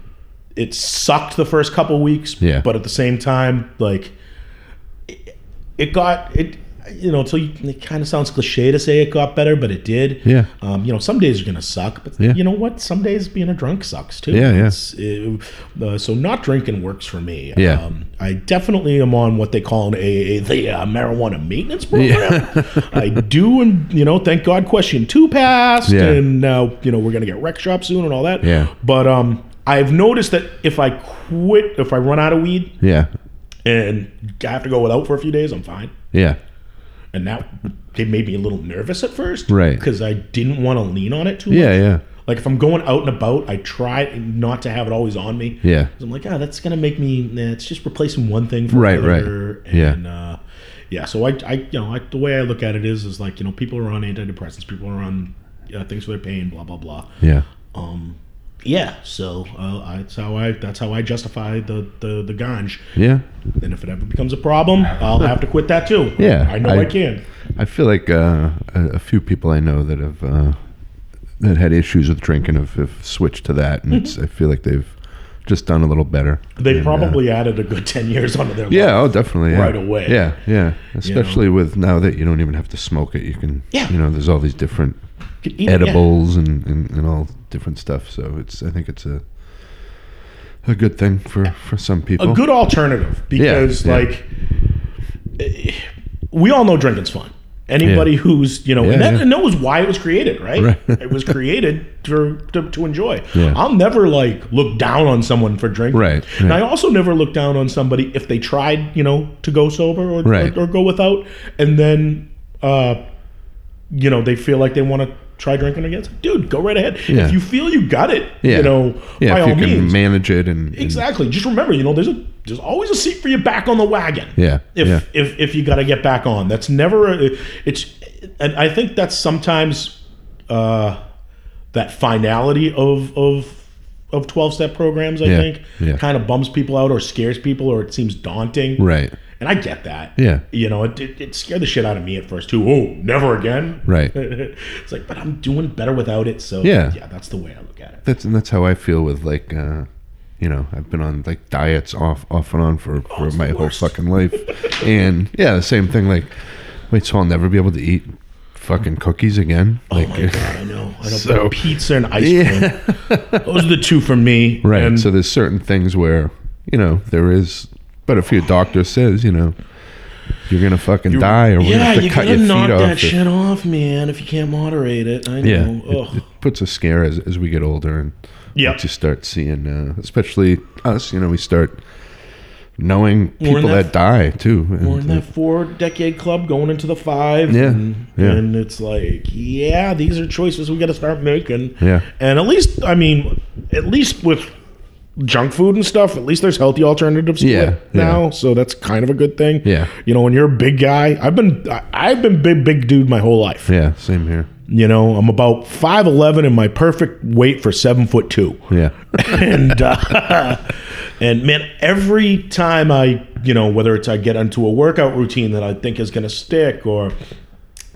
it sucked the first couple weeks. Yeah. But at the same time, like it, it got it. You know, so you, it kind of sounds cliche to say it got better, but it did. Yeah. Um, you know, some days are gonna suck, but yeah. you know what? Some days being a drunk sucks too. Yeah, yeah. It, uh, so not drinking works for me. Yeah. Um, I definitely am on what they call an AA, the uh, marijuana maintenance program. Yeah. I do, and you know, thank God, question two passed, yeah. and now you know we're gonna get rec shop soon and all that. Yeah. But um, I've noticed that if I quit, if I run out of weed, yeah, and I have to go without for a few days, I'm fine. Yeah, and that it made me a little nervous at first, right? Because I didn't want to lean on it too yeah, much. Yeah, yeah. Like if I'm going out and about, I try not to have it always on me. Yeah, I'm like, ah, oh, that's gonna make me. Nah, it's just replacing one thing for right, another. Right, And, yeah. Uh, yeah, so I, I, you know, I, the way I look at it is, is like, you know, people are on antidepressants, people are on uh, things for their pain, blah blah blah. Yeah. Um, yeah, so uh, that's how I that's how I justify the the the ganj. Yeah. And if it ever becomes a problem, I'll have to quit that too. Yeah, I know I, I can. I feel like uh, a, a, few people I know that have uh, that had issues with drinking have, have switched to that, and mm-hmm. it's I feel like they've just done a little better. They and, probably uh, added a good ten years onto their life. yeah, oh, definitely, yeah. right away. Yeah, yeah. Especially you know? with now that you don't even have to smoke it, you can. Yeah. You know, there's all these different edibles yeah. and, and, and all different stuff. So it's I think it's a a good thing for for some people. A good alternative because yeah, like we all know drinking's fun. Anybody yeah. who's you know and that knows why it was created, right? right. it was created to, to, to enjoy. I'll never like look down on someone for drinking. Right. And I also never look down on somebody if they tried, you know, to go sober or, right. or, or, go without, and then uh, you know they feel like they want to try drinking again. Like, Dude, go right ahead. Yeah. If you feel you got it, yeah. you know, yeah, by all you means. can manage it and, exactly. Just remember, you know, there's a there's always a seat for you back on the wagon. Yeah. If yeah. if if you got to get back on, that's never a, it's and I think that's sometimes uh, that finality of of of 12 step programs i yeah, think yeah. kind of bums people out or scares people or it seems daunting right and I get that. Yeah. You know, it, it, it, scared the shit out of me at first too. Oh, never again. Right. it's like, but I'm doing better without it. So yeah, yeah, that's the way I look at it. That's and that's how I feel with like, uh, you know, I've been on like diets off off and on for, for oh, my whole fucking life, and yeah, the same thing. Like, wait, so I'll never be able to eat fucking cookies again. Oh my god, I know. I know. So, pizza and ice cream. Those are the two for me. Right. And so there's certain things where you know there is, but if your doctor says you know you're gonna fucking you're, die, or we're gonna have to cut your feet knock off. that shit off, man. If you can't moderate it, I know. Yeah, it, it, puts a scare as as we get older, and yeah, you start seeing, uh, especially us. You know, we start knowing people that, that, die too. We're in that four decade club going into the five. Yeah, and, yeah. and it's like, yeah, these are choices we got to start making. Yeah, and at least, I mean, at least with junk food and stuff, at least there's healthy alternatives yeah, now. Yeah. So that's kind of a good thing. Yeah. You know, when you're a big guy, I've been I've been big big dude my whole life. Yeah, same here. You know, I'm about five eleven and my perfect weight for seven foot two. Yeah. and uh, and man, every time I you know whether it's I get into a workout routine that I think is going to stick or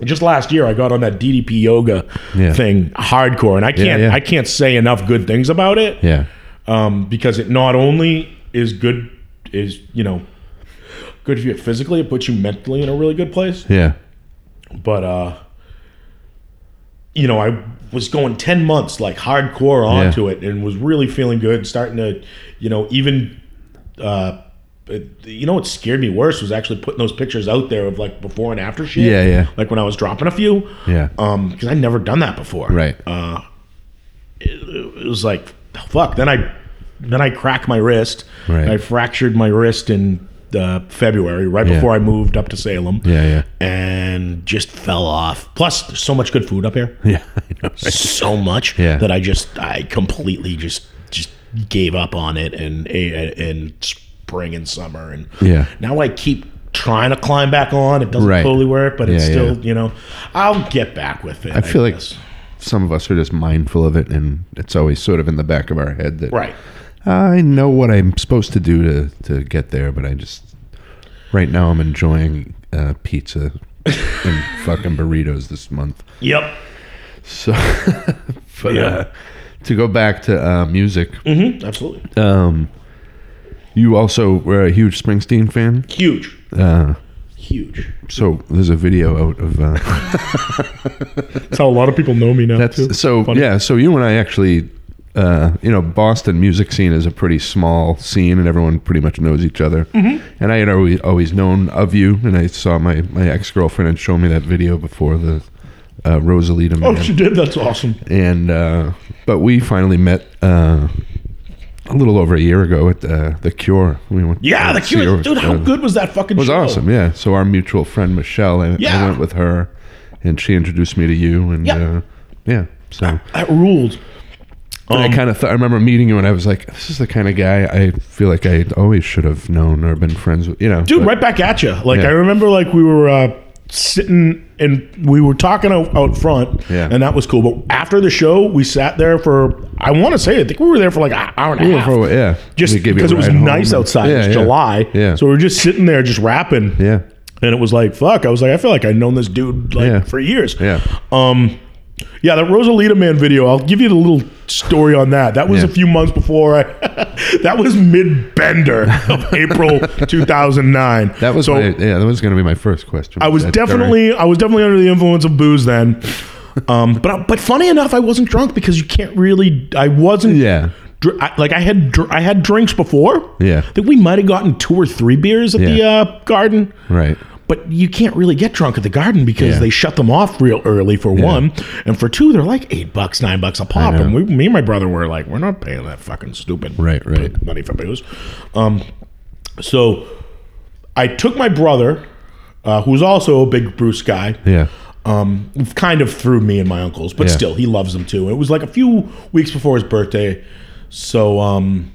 just last year I got on that DDP yoga yeah. thing hardcore and I can't yeah, yeah. I can't say enough good things about it. Yeah um, because it not only is good, is you know, good for you physically, it puts you mentally in a really good place. Yeah. But uh, you know, I was going ten months like hardcore onto yeah. it, and was really feeling good, starting to, you know, even. Uh, you know what scared me worse was actually putting those pictures out there of like before and after shit. Yeah, yeah. Like when I was dropping a few. Yeah. Um, because I'd never done that before. Right. Uh, it, it was like fuck. Then I then I cracked my wrist. Right. I fractured my wrist in uh, February, right yeah. before I moved up to Salem. Yeah, yeah. And just fell off. Plus, there's so much good food up here. Yeah, know, right? so much yeah. that I just I completely just just gave up on it and in spring and summer and yeah. Now I keep trying to climb back on. It doesn't right. totally work, but it's yeah, still you know I'll get back with it. I feel I like some of us are just mindful of it, and it's always sort of in the back of our head that right. I know what I'm supposed to do to to get there, but I just right now I'm enjoying uh, pizza and fucking burritos this month. Yep. So, but yeah. uh, to go back to uh, music, mm-hmm, absolutely. Um, you also were a huge Springsteen fan. Huge. Uh, huge. So there's a video out of. Uh, that's how a lot of people know me now. That's too. so Funny. yeah. So you and I actually, uh, you know, Boston music scene is a pretty small scene, and everyone pretty much knows each other. Mm-hmm. And I had always always known of you, and I saw my my ex girlfriend had shown me that video before the. Uh, Rosalita. Man. Oh, she did. That's awesome. And uh, but we finally met uh, a little over a year ago at uh, the Cure. We went. Yeah, the Cure, dude. How good was that fucking? Show? It was show? awesome. Yeah. So our mutual friend Michelle, I, yeah. I went with her, and she introduced me to you, and yeah, uh, yeah so that, that ruled. Um, I kind of thought. I remember meeting you, and I was like, "This is the kind of guy I feel like I always should have known or been friends with." You know, dude. But, right back at you. Like yeah. I remember, like we were uh, sitting and we were talking out, out front, yeah. and that was cool. But after the show, we sat there for I want to say I think we were there for like an hour and a half. For, yeah, just because it was nice outside. Yeah, it was. July, yeah. So we are just sitting there, just rapping. Yeah, and it was like fuck. I was like, I feel like I've known this dude like for years. Yeah. Um. Yeah, the Rosalita Man video. I'll give you the little story on that. That was yeah. a few months before I. that was mid bender of April 2009. That was so, my, yeah. That was going to be my first question. I was definitely? I was definitely under the influence of booze then. Um, but but funny enough, I wasn't drunk because you can't really. I wasn't. Yeah. Dr- I, like I had dr- I had drinks before. Yeah. I think we might have gotten two or three beers at yeah. the uh, garden. Right but you can't really get drunk at the garden because yeah. they shut them off real early for yeah. one, and for two they're like eight bucks, nine bucks a pop. And we, me and my brother were like, we're not paying that fucking stupid right, right. money for booze. Um, so I took my brother, uh, who's also a big Bruce guy. Yeah. Um, kind of through me and my uncles, but yeah. still, he loves them too. It was like a few weeks before his birthday, so um,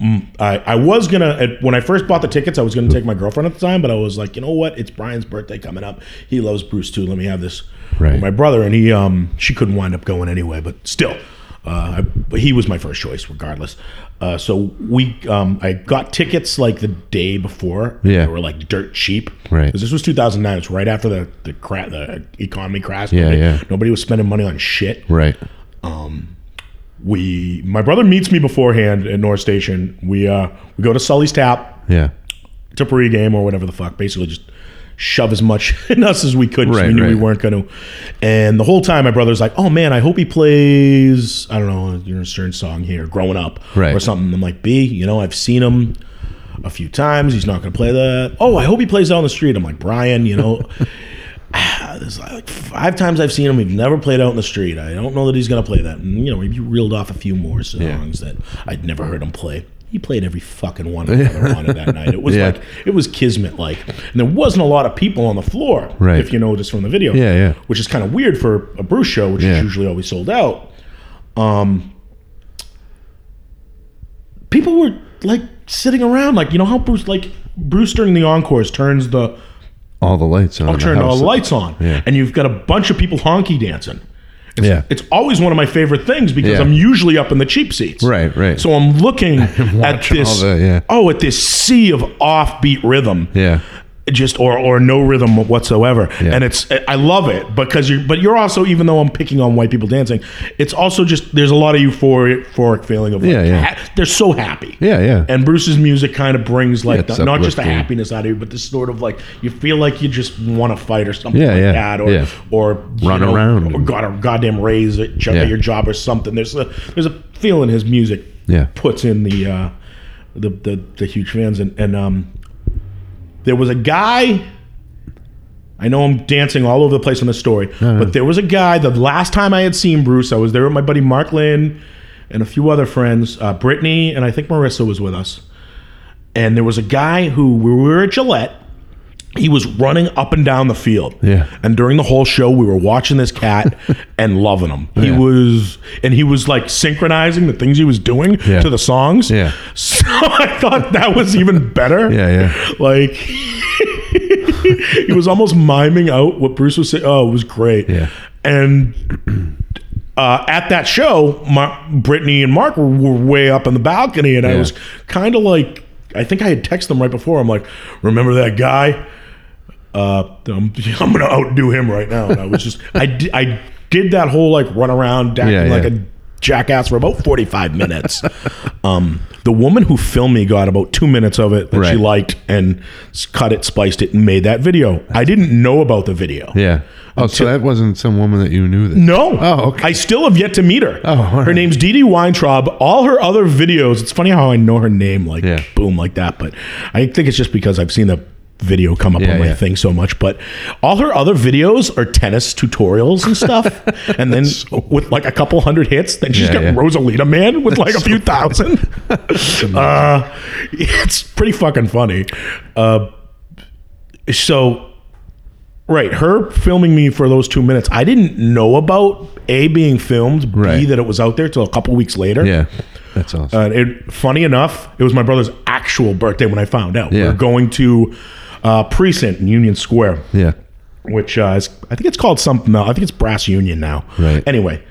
I, I was gonna when I first bought the tickets, I was gonna take my girlfriend at the time, but I was like, you know what? It's Brian's birthday coming up. He loves Bruce too. Let me have this right. my brother, and he um she couldn't wind up going anyway, but still, uh, I, but he was my first choice regardless. Uh, so we um I got tickets like the day before. Yeah, they were like dirt cheap. Right, because this was 2009. It's right after the the cra- the economy crashed. Yeah, nobody, yeah. Nobody was spending money on shit. Right. Um we my brother meets me beforehand at North Station. We uh we go to Sully's Tap. Yeah. To pregame or whatever the fuck. Basically just shove as much in us as we could. Right, we knew right. we weren't going to. And the whole time, my brother's like, "Oh man, I hope he plays. I don't know, you know, a certain song here, growing up, right. or something." I'm like, "B, you know, I've seen him." A few times, he's not going to play that. Oh, I hope he plays out on the street. I'm like Brian, you know, there's like five times I've seen him. We've never played out in the street. I don't know that he's going to play that. And, you know, he reeled off a few more songs yeah. that I'd never heard him play he played every fucking one of them that night. It was yeah. like it was kismet like, and there wasn't a lot of people on the floor. Right. If you notice from the video. Yeah, yeah. Which is kind of weird for a Bruce show, which yeah. is usually always sold out. Um, people were like sitting around, like you know how Bruce, like Bruce during the encores turns the all the lights on. I'll turn all the lights on, yeah. and you've got a bunch of people honky dancing. It's, yeah. it's always one of my favorite things because yeah. I'm usually up in the cheap seats. Right, right. So I'm looking at this, the, yeah. oh, at this sea of offbeat rhythm. Yeah just or or no rhythm whatsoever. Yeah. and it's i love it because you're but you're also even though i'm picking on white people dancing it's also just there's a lot of euphoric, euphoric feeling of like, yeah, yeah. Ha- they're so happy. Yeah yeah. And bruce's music kind of brings like yeah, the, not just the happiness out of you but this sort of like you feel like you just want to fight or something yeah, like yeah, that or yeah. or run know, around. or got a goddamn raise at, at your job or something. There's a there's a feeling his music yeah. puts in the uh the the, the huge fans. And and um there was a guy I know I'm dancing all over the place on the story, but there was a guy. The last time I had seen Bruce, I was there with my buddy Mark Lind and a few other friends. Uh, Brittany and I think Marissa was with us. And there was a guy who we were at Gillette. He was running up and down the field. Yeah. And during the whole show, we were watching this cat and loving him. He yeah. was, and he was like synchronizing the things he was doing yeah. to the songs. Yeah. So I thought that was even better. Yeah, yeah. Like, he was almost miming out what Bruce was saying. Oh, it was great. Yeah. And uh, at that show, my, Brittany and Mark were, were, way up in the balcony, and yeah. I was kind of like, I think I had texted them right before. I'm like, remember that guy? Uh, I'm, I'm going to outdo him right now. And I was just, I, di- I did that whole like run around, acting yeah, yeah. like a jackass for about 45 minutes. um, the woman who filmed me got about two minutes of it that right. she liked and cut it, spliced it, and made that video. I didn't know about the video. Yeah. Oh, so that wasn't some woman that you knew. That. No. Oh, okay. I still have yet to meet her. Oh, her name's Dee Dee Weintraub. All her other videos. It's funny how I know her name, like yeah. boom, like that. But I think it's just because I've seen the video come up yeah, on my yeah. thing so much. But all her other videos are tennis tutorials and stuff. and then so with like a couple hundred hits, then she's yeah, got. Rosalita Man with like a few thousand. uh, it's pretty fucking funny. Uh, so. Right, her filming me for those two minutes. I didn't know about a being filmed, b right. that it was out there till a couple weeks later. Yeah, that's awesome. Uh, it, funny enough, it was my brother's actual birthday when I found out. Yeah. We are going to uh, precinct in Union Square. Yeah. Which uh, is, I think it's called something. I think it's Brass Union now. Right. Anyway,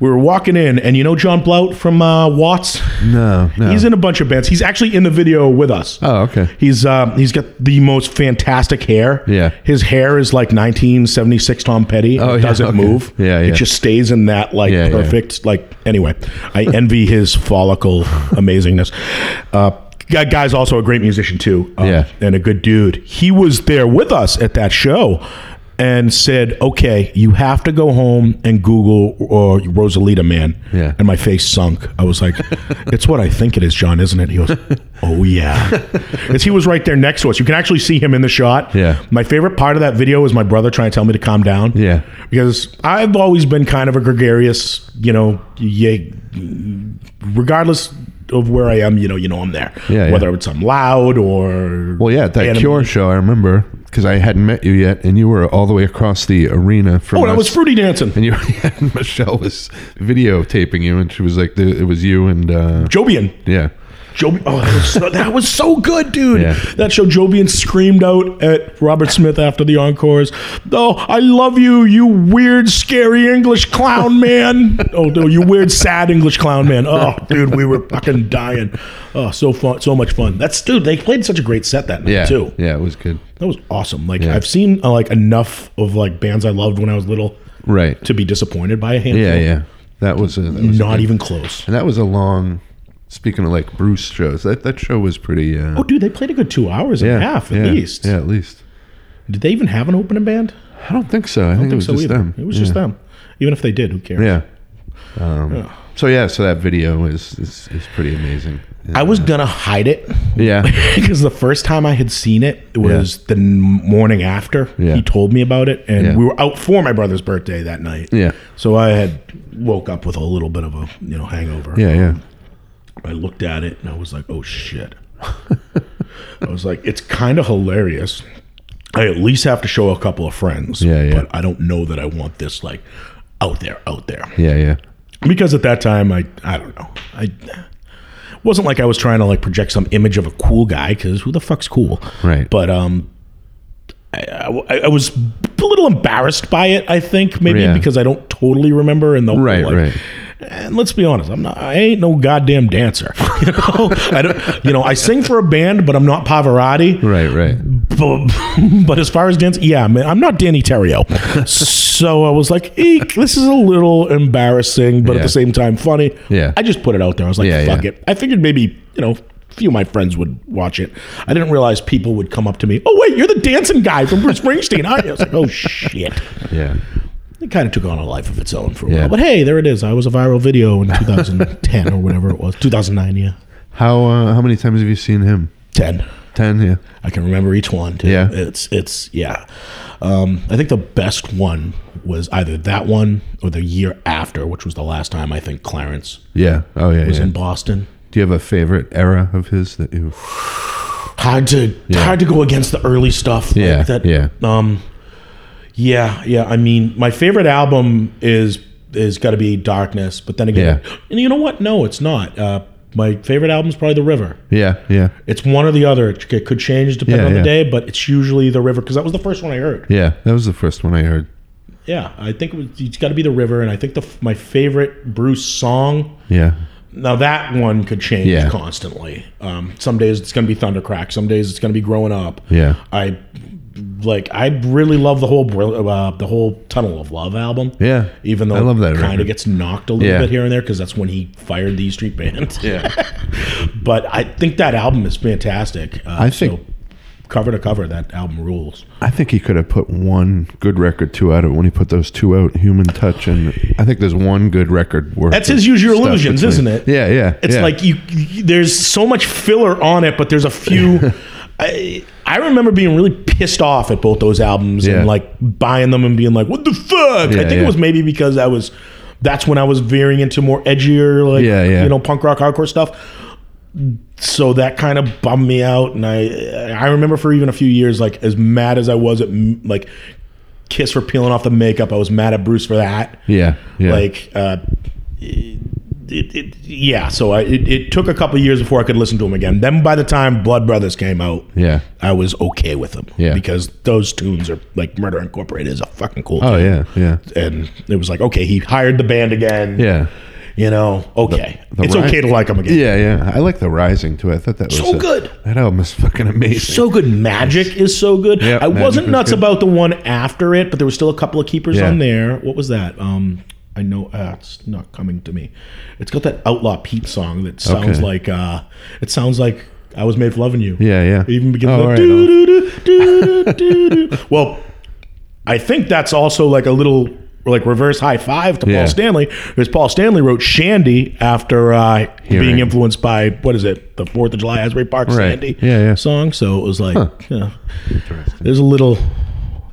we were walking in, and you know John Blout from uh, Watts. No, no. He's in a bunch of bands. He's actually in the video with us. Oh, okay. He's uh, he's got the most fantastic hair. Yeah. His hair is like 1976 Tom Petty. Oh, it yeah, doesn't okay. move. Yeah, yeah. It just stays in that like Yeah, perfect. Like anyway, I envy his follicle amazingness. Uh, guy's also a great musician too. uh, Yeah. and a good dude. He was there with us at that show. And said, "Okay, you have to go home and Google uh, Rosalita Man." Yeah. And my face sunk. I was like, "It's what I think it is, John, isn't it?" He goes, "Oh yeah," because he was right there next to us. You can actually see him in the shot. Yeah. My favorite part of that video is my brother trying to tell me to calm down. Yeah. Because I've always been kind of a gregarious, you know, yeah, regardless of where I am, you know, you know I'm there. Yeah, yeah. Whether it's I'm loud or Well, yeah, at that Anim- Cure show, I remember because I hadn't met you yet, and you were all the way across the arena from Oh, that us. was fruity dancing. and you, yeah, and Michelle was videotaping you, and she was like, "It was you and uh, Jobian. yeah, Joby, oh, that was, so, that was so good, dude. Yeah. That show, Jobian screamed out at Robert Smith after the encores. Oh, I love you, you weird, scary English clown man. oh, no, you weird, sad English clown man. Oh, dude, we were fucking dying. Oh, so fun, so much fun. That's dude. They played such a great set that night yeah, too. yeah, it was good, That was awesome. Like Yeah. I've seen uh, like enough of like bands I loved when I was little right? to be disappointed by a handful. Yeah, yeah, that was a that was a Not good- even close. and that was a long. Speaking of like Bruce shows, that that show was pretty. Uh, Oh, dude, they played a good two hours and yeah, a half at yeah, least. Yeah, at least. Did they even have an opening band? I don't think so. I, I think, think, it was so just either. them. It was yeah. just them. Even if they did, who cares? Yeah. Um, yeah. So yeah, so that video is is, is pretty amazing. I was gonna hide it. Yeah. because the first time I had seen it, it was yeah. the morning after yeah. he told me about it, and yeah. we were out for my brother's birthday that night. Yeah. So I had woke up with a little bit of a you know hangover. Yeah, yeah. I looked at it and I was like, oh shit. I was like, it's kind of hilarious. I at least have to show a couple of friends. Yeah, yeah. But I don't know that I want this like out there, out there. Yeah, yeah. Because at that time, I I don't know. I wasn't like I was trying to like project some image of a cool guy because who the fuck's cool? Right. But um, I, I, I, was a little embarrassed by it. I think maybe yeah. because I don't totally remember in the right, like, right. And let's be honest, I'm not. I ain't no goddamn dancer. You know, I don't. You know, I sing for a band, but I'm not Pavarotti. Right, right. But, but as far as dance, yeah, man, I'm not Deney Terrio. so I was like, Eek, this is a little embarrassing, but yeah. at the same time funny. Yeah. I just put it out there. I was like, yeah, fuck yeah. it. I figured maybe you know a few of my friends would watch it. I didn't realize people would come up to me. Oh wait, you're the dancing guy from Bruce Springsteen. I was like, oh shit. Yeah it kind of took on a life of its own for a yeah. while. But hey, there it is. I was a viral video in 2010 or whatever it was. 2009, yeah. How uh, how many times have you seen him? Ten. Ten, yeah. I can remember each one. Too. Yeah. It's it's yeah. Um, I think the best one was either that one or the year after, which was the last time I think Clarence. Yeah. Oh yeah. Was yeah. in Boston. Do you have a favorite era of his that you? Hard to yeah. hard to go against the early stuff. Like yeah. That. Yeah. Um, yeah, yeah. I mean, my favorite album is is got to be Darkness, but then again, yeah. and you know what? No, it's not. Uh, my favorite album is probably The River. Yeah, yeah. It's one or the other. It could change depending yeah, on the day, but it's usually The River because that was the first one I heard. Yeah, that was the first one I heard. Yeah, I think it was, it's got to be The River, and I think the my favorite Bruce song. Yeah. Now that one could change yeah. constantly. Um, some days it's going to be Thundercrack. Some days it's going to be Growing Up. Yeah. I like I really love the whole uh, the whole Tunnel of Love album. Yeah, even though I love that kind of gets knocked a little yeah. bit here and there because that's when he fired the Street Band. Yeah, but I think that album is fantastic. Uh, I think. So cover to cover, that album rules. I think he could have put one good record two out of when he put those two out, Human Touch, and I think there's one good record worth. That's his Use Your Illusions, between. isn't it? Yeah, yeah. It's yeah. like you, you, There's so much filler on it, but there's a few. I, I remember being really pissed off at both those albums yeah. and like buying them and being like, "What the fuck?" Yeah, I think yeah. it was maybe because I was. That's when I was veering into more edgier, like you know, punk rock, hardcore stuff. So that kind of bummed me out, and I I remember for even a few years, like as mad as I was at like Kiss for peeling off the makeup, I was mad at Bruce for that. Yeah, yeah. Like. Uh, it, it, yeah, so I, it, it, took a couple years before I could listen to him again. Then by the time Blood Brothers came out, yeah, I was okay with them. Yeah, because those tunes are like Murder Incorporated is a fucking cool. Oh tune. yeah, yeah. And it was like okay, he hired the band again. Yeah. You know, okay, the, the it's ri- okay to like him again. Yeah, yeah. I like the Rising too. I thought that was so a, good. That album is fucking amazing. So good. Magic is so good. Yep, I wasn't nuts about the one after it, but there was still a couple of keepers yeah. on there. What was that? Um, I know uh, it's not coming to me. It's got that Outlaw Pete song that sounds okay. like uh, it sounds like I was made for loving you. Yeah, yeah. It even begins oh, right, well, I think that's also like a little like reverse high five to yeah. Paul Stanley because Paul Stanley wrote Shandi after uh, being influenced by what is it the Fourth of July Asbury Park right. Sandy yeah, yeah. song. So it was like, huh. you know, there's a little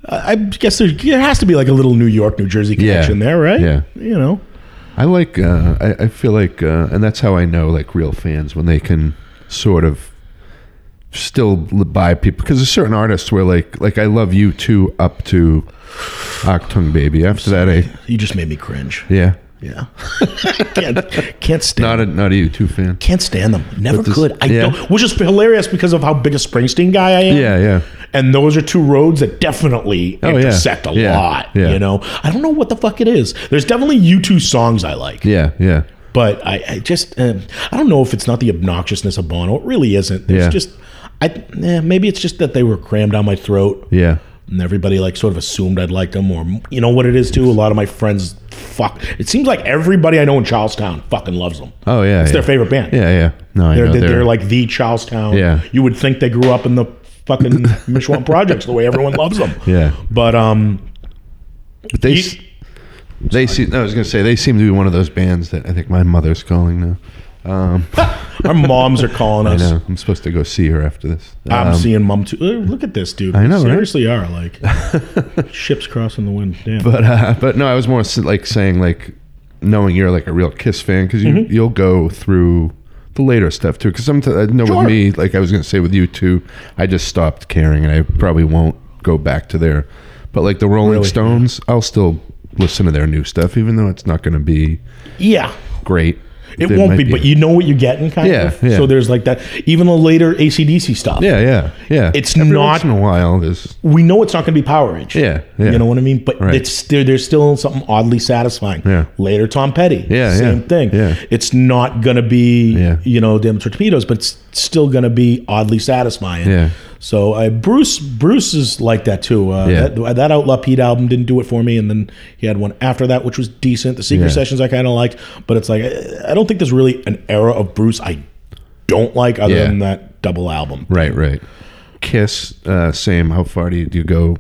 I guess there, there has to be like a little New York, New Jersey connection there, right? Yeah. You know, I like. Uh, I, I feel like, uh, and that's how I know like real fans when they can sort of still buy people because there's certain artists where like like I love U2 up to Achtung Baby. After that, I you just made me cringe. Yeah. Yeah, can't can't stand. Not a not a U2 fan. Can't stand them. Never this, could. I yeah. don't. Which is hilarious because of how big a Springsteen guy I am. Yeah, yeah. And those are two roads that definitely oh, intersect yeah. a yeah. lot. Yeah. You know, I don't know what the fuck it is. There's definitely U2 songs I like. Yeah, yeah. But I, I just uh, I don't know if it's not the obnoxiousness of Bono. It really isn't. It's yeah. just I eh, maybe it's just that they were crammed down my throat. Yeah and everybody like sort of assumed I'd like them, or you know what it is too. A lot of my friends fuck. It seems like everybody I know in Charlestown fucking loves them. Oh yeah, it's yeah. their favorite band. Yeah, yeah. No, they're, they're, they're like the Charlestown. Yeah, you would think they grew up in the fucking Mishawum projects the way everyone loves them. Yeah. But um, but they s- they seem. I was gonna say they seem to be one of those bands that I think my mother's calling now. Um, our moms are calling I us. know. I'm supposed to go see her after this. I'm Um, seeing mom too. Uh, Look at this, dude. I know, right? Seriously, are like ships crossing the wind. Damn. but uh, but no, I was more s- like saying like knowing you're like a real Kiss fan because you Mm-hmm. you'll go through the later stuff too. Because sometimes I know Sure. with me, like I was gonna say with you too, I just stopped caring and I probably won't go back to their. But like the Rolling Really? Stones, I'll still listen to their new stuff, even though it's not gonna be yeah. great. It won't might be, but you know what you're getting, kind Yeah, of. yeah. So there's like that. Even the later ACDC stuff. yeah, yeah, yeah. It's Every not- once in a while. There's We know it's not going to be Powerage. Yeah, yeah. You know what I mean? But Right. it's there. There's still something oddly satisfying. Yeah. Later, Tom Petty. Yeah, Same yeah, thing. yeah. It's not going to be Yeah. you know Damn Torpedoes, but it's still going to be oddly satisfying. Yeah. So uh, Bruce Bruce is like that too. Uh, Yeah. that, that Outlaw Pete album didn't do it for me, and then he had one after that which was decent. The Seeger Yeah. Sessions I kind of liked, but it's like I I don't think there's really an era of Bruce I don't like other Yeah. than that double album. right, right. Kiss, uh, same. How far do you, do you go?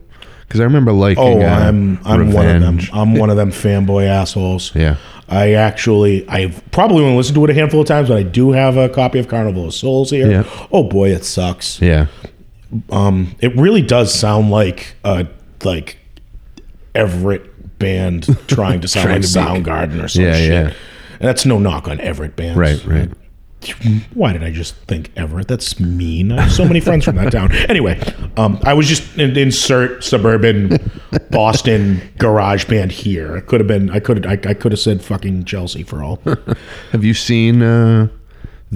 Because I remember liking. Oh, uh, I'm I'm one of them. I'm one of them fanboy assholes. Yeah. I actually I've probably only listened to it a handful of times, but I do have a copy of Carnival of Souls here. Yeah. Oh boy, it sucks. Yeah. Um, it really does sound like uh like Everett band trying to sound Trying like to Soundgarden or some Yeah, shit. yeah. And that's no knock on Everett bands. Right, right. Why did I just think Everett? That's mean. I have so many friends from that town. Anyway, um, I was just in, insert suburban Boston garage band here. I could have been. I could. I, I could have said fucking Chelsea for all. Have you seen uh,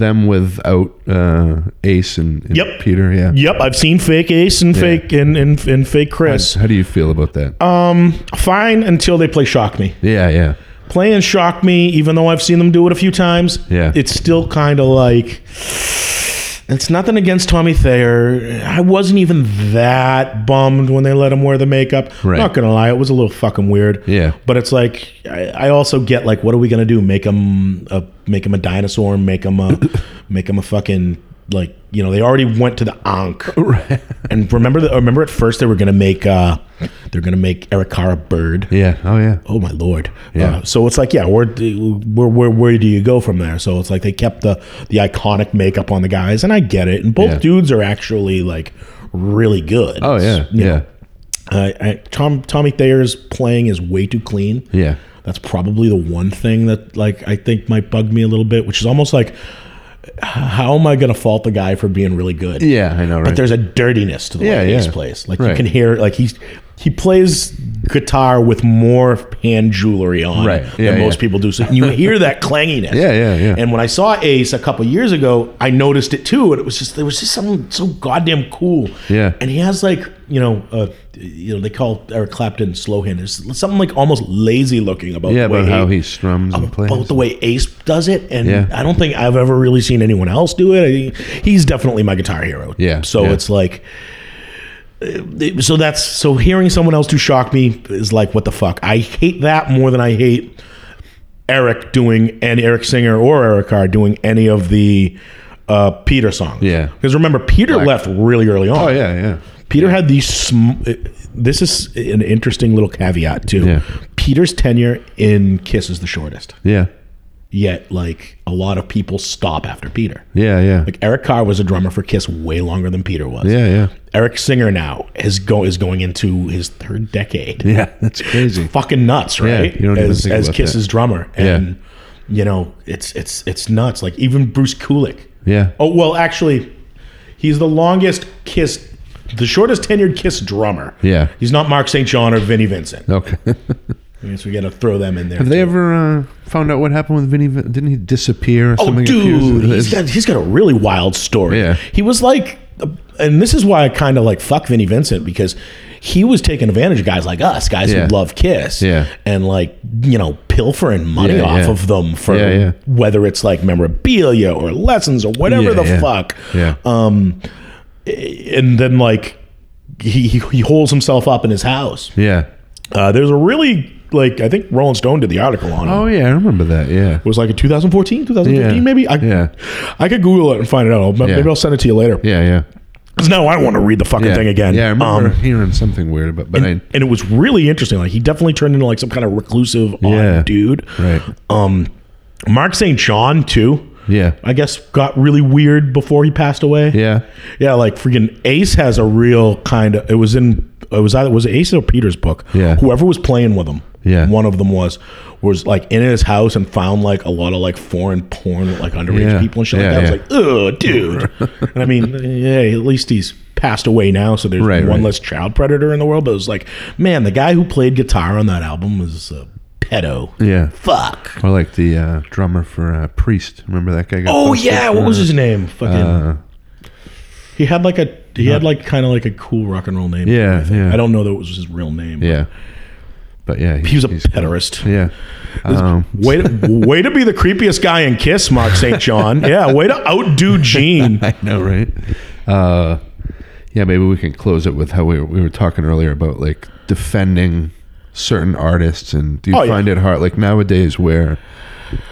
them without uh, Ace and, and Yep. Peter? Yeah. yep, I've seen fake Ace and fake and, and and fake Criss. How do you feel about that? Um, Fine until they play Shock Me. yeah, yeah. Playing Shock Me, even though I've seen them do it a few times. Yeah. it's still kind of like. It's nothing against Tommy Thayer. I wasn't even that bummed when they let him wear the makeup. Right. Not gonna lie, it was a little fucking weird. Yeah. But it's like I, I also get like, what are we gonna do? Make him a make him a dinosaur? Make him a make him a fucking like you know they already went to the Ankh. Right. And remember the remember at first they were gonna make uh they're gonna make Eric bird. Yeah. Oh, yeah. Oh my lord! Yeah. Uh, so it's like, yeah, where, do- where where where do you go from there? So it's like they kept the the iconic makeup on the guys, and I get it. And both Yeah. dudes are actually like really good. Oh, yeah. You Yeah. uh, I, Tom Tommy Thayer's playing is way too clean. Yeah. That's probably the one thing that like I think might bug me a little bit, which is almost like, how am I going to fault the guy for being really good? Yeah, I know, right? But there's a dirtiness to the Yeah, way yeah. plays. Like you can hear, like he's he plays guitar with more hand jewelry on Right. than Yeah, most people do. So you hear that clanginess. Yeah, yeah, yeah. And when I saw Ace a couple years ago, I noticed it too, and it was just there was just something so goddamn cool. Yeah. And he has like you know, uh, you know, they call Eric Clapton slow hand. There's something like almost lazy looking about yeah, the way about how he- strums and plays. about the way Ace does it, and Yeah. I don't think I've ever really seen anyone else do it. I, he's definitely my guitar hero. Yeah, So yeah. it's like, so that's so hearing someone else do shock me is like, what the fuck? I hate that more than I hate Eric doing and Eric Singer or Eric Carr doing any of the uh, Peter songs. Yeah. because remember Peter left really early on. oh, yeah, yeah. Peter had these. Sm- this is an interesting little caveat too. Yeah. Peter's tenure in Kiss is the shortest. Yeah. Yet, like a lot of people stop after Peter. Yeah, yeah. Like Eric Carr was a drummer for Kiss way longer than Peter was. Yeah, yeah. Eric Singer now is go is going into his third decade. Yeah, that's crazy. Fucking nuts, right? you don't even as as Kiss's drummer, Yeah. and you know it's it's it's nuts. Like even Bruce Kulick. Yeah. Oh well, actually, he's the longest Kiss, the shortest tenured Kiss drummer. Yeah. He's not Mark St. John or Vinnie Vincent. Okay. I guess we got to throw them in there. Have they too. ever uh, found out what happened with Vinnie? Vin- Didn't he disappear or Oh, something? dude, he's got he's got a really wild story. Yeah. he was like, and this is why I kind of like fuck Vinnie Vincent because he was taking advantage of guys like us, guys Yeah. who love Kiss, Yeah. and like you know pilfering money Yeah, off yeah. of them for whether it's like memorabilia or lessons or whatever the fuck. Yeah. Um, and then like he he he holds himself up in his house. yeah. Uh, there's a really like I think Rolling Stone did the article on it. Oh, yeah. I remember that. Yeah. It was like in 2014, 2015, Yeah. maybe. I, Yeah. I could Google it and find it out. Maybe Yeah. I'll send it to you later. Yeah, yeah. because now I want to read the fucking yeah. thing again. Yeah, I remember um, hearing something weird about, but and, I, and, it was really interesting. Like he definitely turned into like some kind of reclusive, yeah, dude. Right. Um, Mark St. John too. Yeah. I guess got really weird before he passed away. Yeah. Yeah, like freaking Ace has a real kind of. It was in. It was either was it Ace or Peter's book. Yeah. Whoever was playing with him. Yeah. One of them was was like in his house and found like a lot of like foreign porn with like underage yeah. people and shit yeah, like that. I was like, oh, dude. and I mean, yeah, at least he's passed away now, so there's right, one right. less child predator in the world. But it was like, man, the guy who played guitar on that album was a pedo. Yeah. Fuck. Or like the uh, drummer for uh, Priest. Remember that guy? oh yeah, what was his name? Fucking. Uh, he had like a he had like kind of like a cool rock and roll name. Yeah, I yeah. I don't know that it was his real name. Yeah. But yeah, he was a pederast. Yeah. Um, way to way to be the creepiest guy in Kiss, Mark St. John. Yeah, way to outdo Gene. I know, right? Uh, yeah, maybe we can close it with how we were, we were talking earlier about like defending certain artists, and do you Oh, yeah. find it hard? Like nowadays, where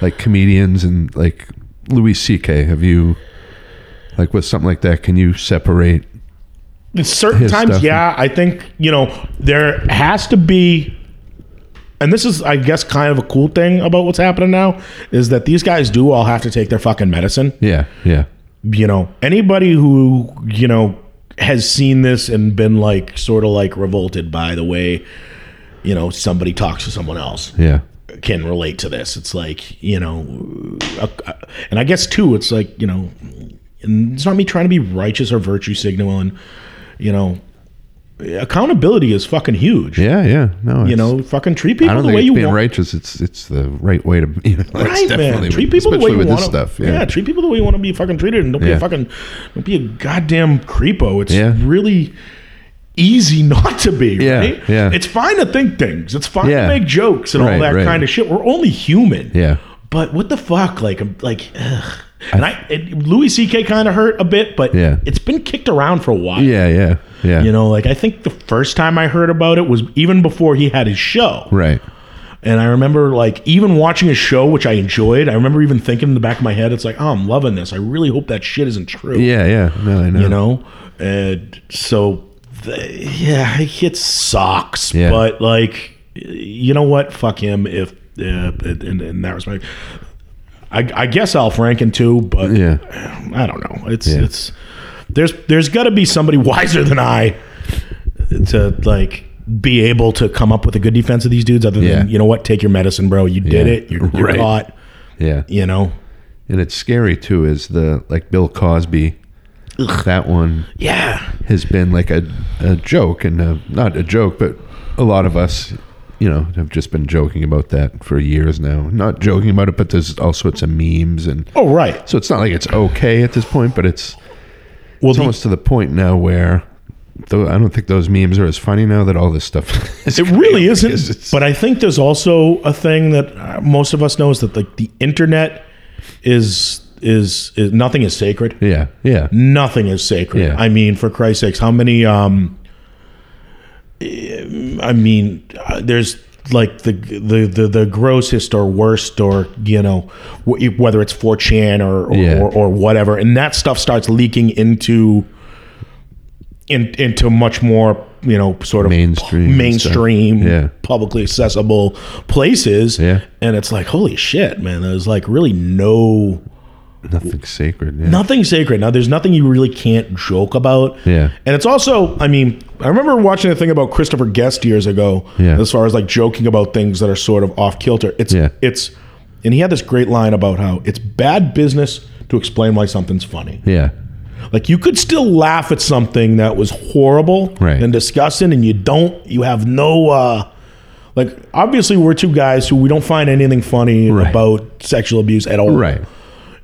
like comedians and like Louis C.K. Have you like with something like that? Can you separate? Certain times, yeah, I think you know there has to be, and this is, I guess, kind of a cool thing about what's happening now is that these guys do all have to take their fucking medicine. Yeah, yeah, You know, anybody who you know has seen this and been like sort of like revolted by the way, you know, somebody talks to someone else. yeah, can relate to this. It's like you know, uh, uh, and I guess too, it's like you know, and it's not me trying to be righteous or virtue signaling. You know, accountability is fucking huge. yeah, yeah. No, You know, fucking treat people the way you being want. righteous. It's it's the right way to. You know, Right, man. definitely Treat people the way you want this stuff. Yeah, treat people the way you want to be fucking treated, and don't be a fucking, don't be a goddamn creepo. It's Yeah. really easy not to be. Yeah, right? yeah. It's fine to think things. It's fine Yeah. to make jokes and all that right. kind of shit. We're only human. yeah, But what the fuck? Like, I'm like, ugh. And I, it, Louis C.K. kind of hurt a bit, but Yeah. it's been kicked around for a while. yeah, yeah, yeah. You know, like I think the first time I heard about it was even before he had his show. right. And I remember like even watching his show, which I enjoyed. I remember even thinking in the back of my head, it's like, oh, I'm loving this. I really hope that shit isn't true. Yeah, yeah. No, I know. You know? And so, the, yeah, it sucks. Yeah. But like, you know what? Fuck him if, uh, in, in that respect. I, I guess Al Franken too, but Yeah. I don't know. It's Yeah. it's there's there's got to be somebody wiser than I to like be able to come up with a good defense of these dudes. Other than Yeah. you know what, take your medicine, bro. You did Yeah. it. You're, you're Right. caught. Yeah. You know. And it's scary too, is the like Bill Cosby. That one Yeah. has been like a, a joke, and uh not a joke, but a lot of us, you know, have just been joking about that for years now. Not joking about it, but there's all sorts of memes, and Oh right. so it's not like it's okay at this point, but it's Well, it's the- almost to the point now where. Though I don't think those memes are as funny now that all this stuff. Is it really isn't. But I think there's also a thing that uh, most of us know is that like the internet is is, is nothing is sacred. yeah, yeah, nothing is sacred. Yeah. I mean, for Christ's sakes, how many? Um, I mean, there's like the the the, the grossest or worst or you know wh- whether it's 4chan or or, Yeah. or or whatever, and that stuff starts leaking into in, into much more you know sort of Mainstream mainstream. Yeah. publicly accessible places Yeah. and it's like holy shit man there's like really no nothing sacred. Yeah. nothing sacred. Now, there's nothing you really can't joke about. Yeah. And it's also, I mean, I remember watching a thing about Christopher Guest years ago, Yeah. as far as like joking about things that are sort of off kilter. It's, Yeah. it's, and he had this great line about how it's bad business to explain why something's funny. Yeah, Like you could still laugh at something that was horrible Right. and disgusting, and you don't, you have no, uh, like obviously we're two guys who we don't find anything funny Right. about sexual abuse at all right.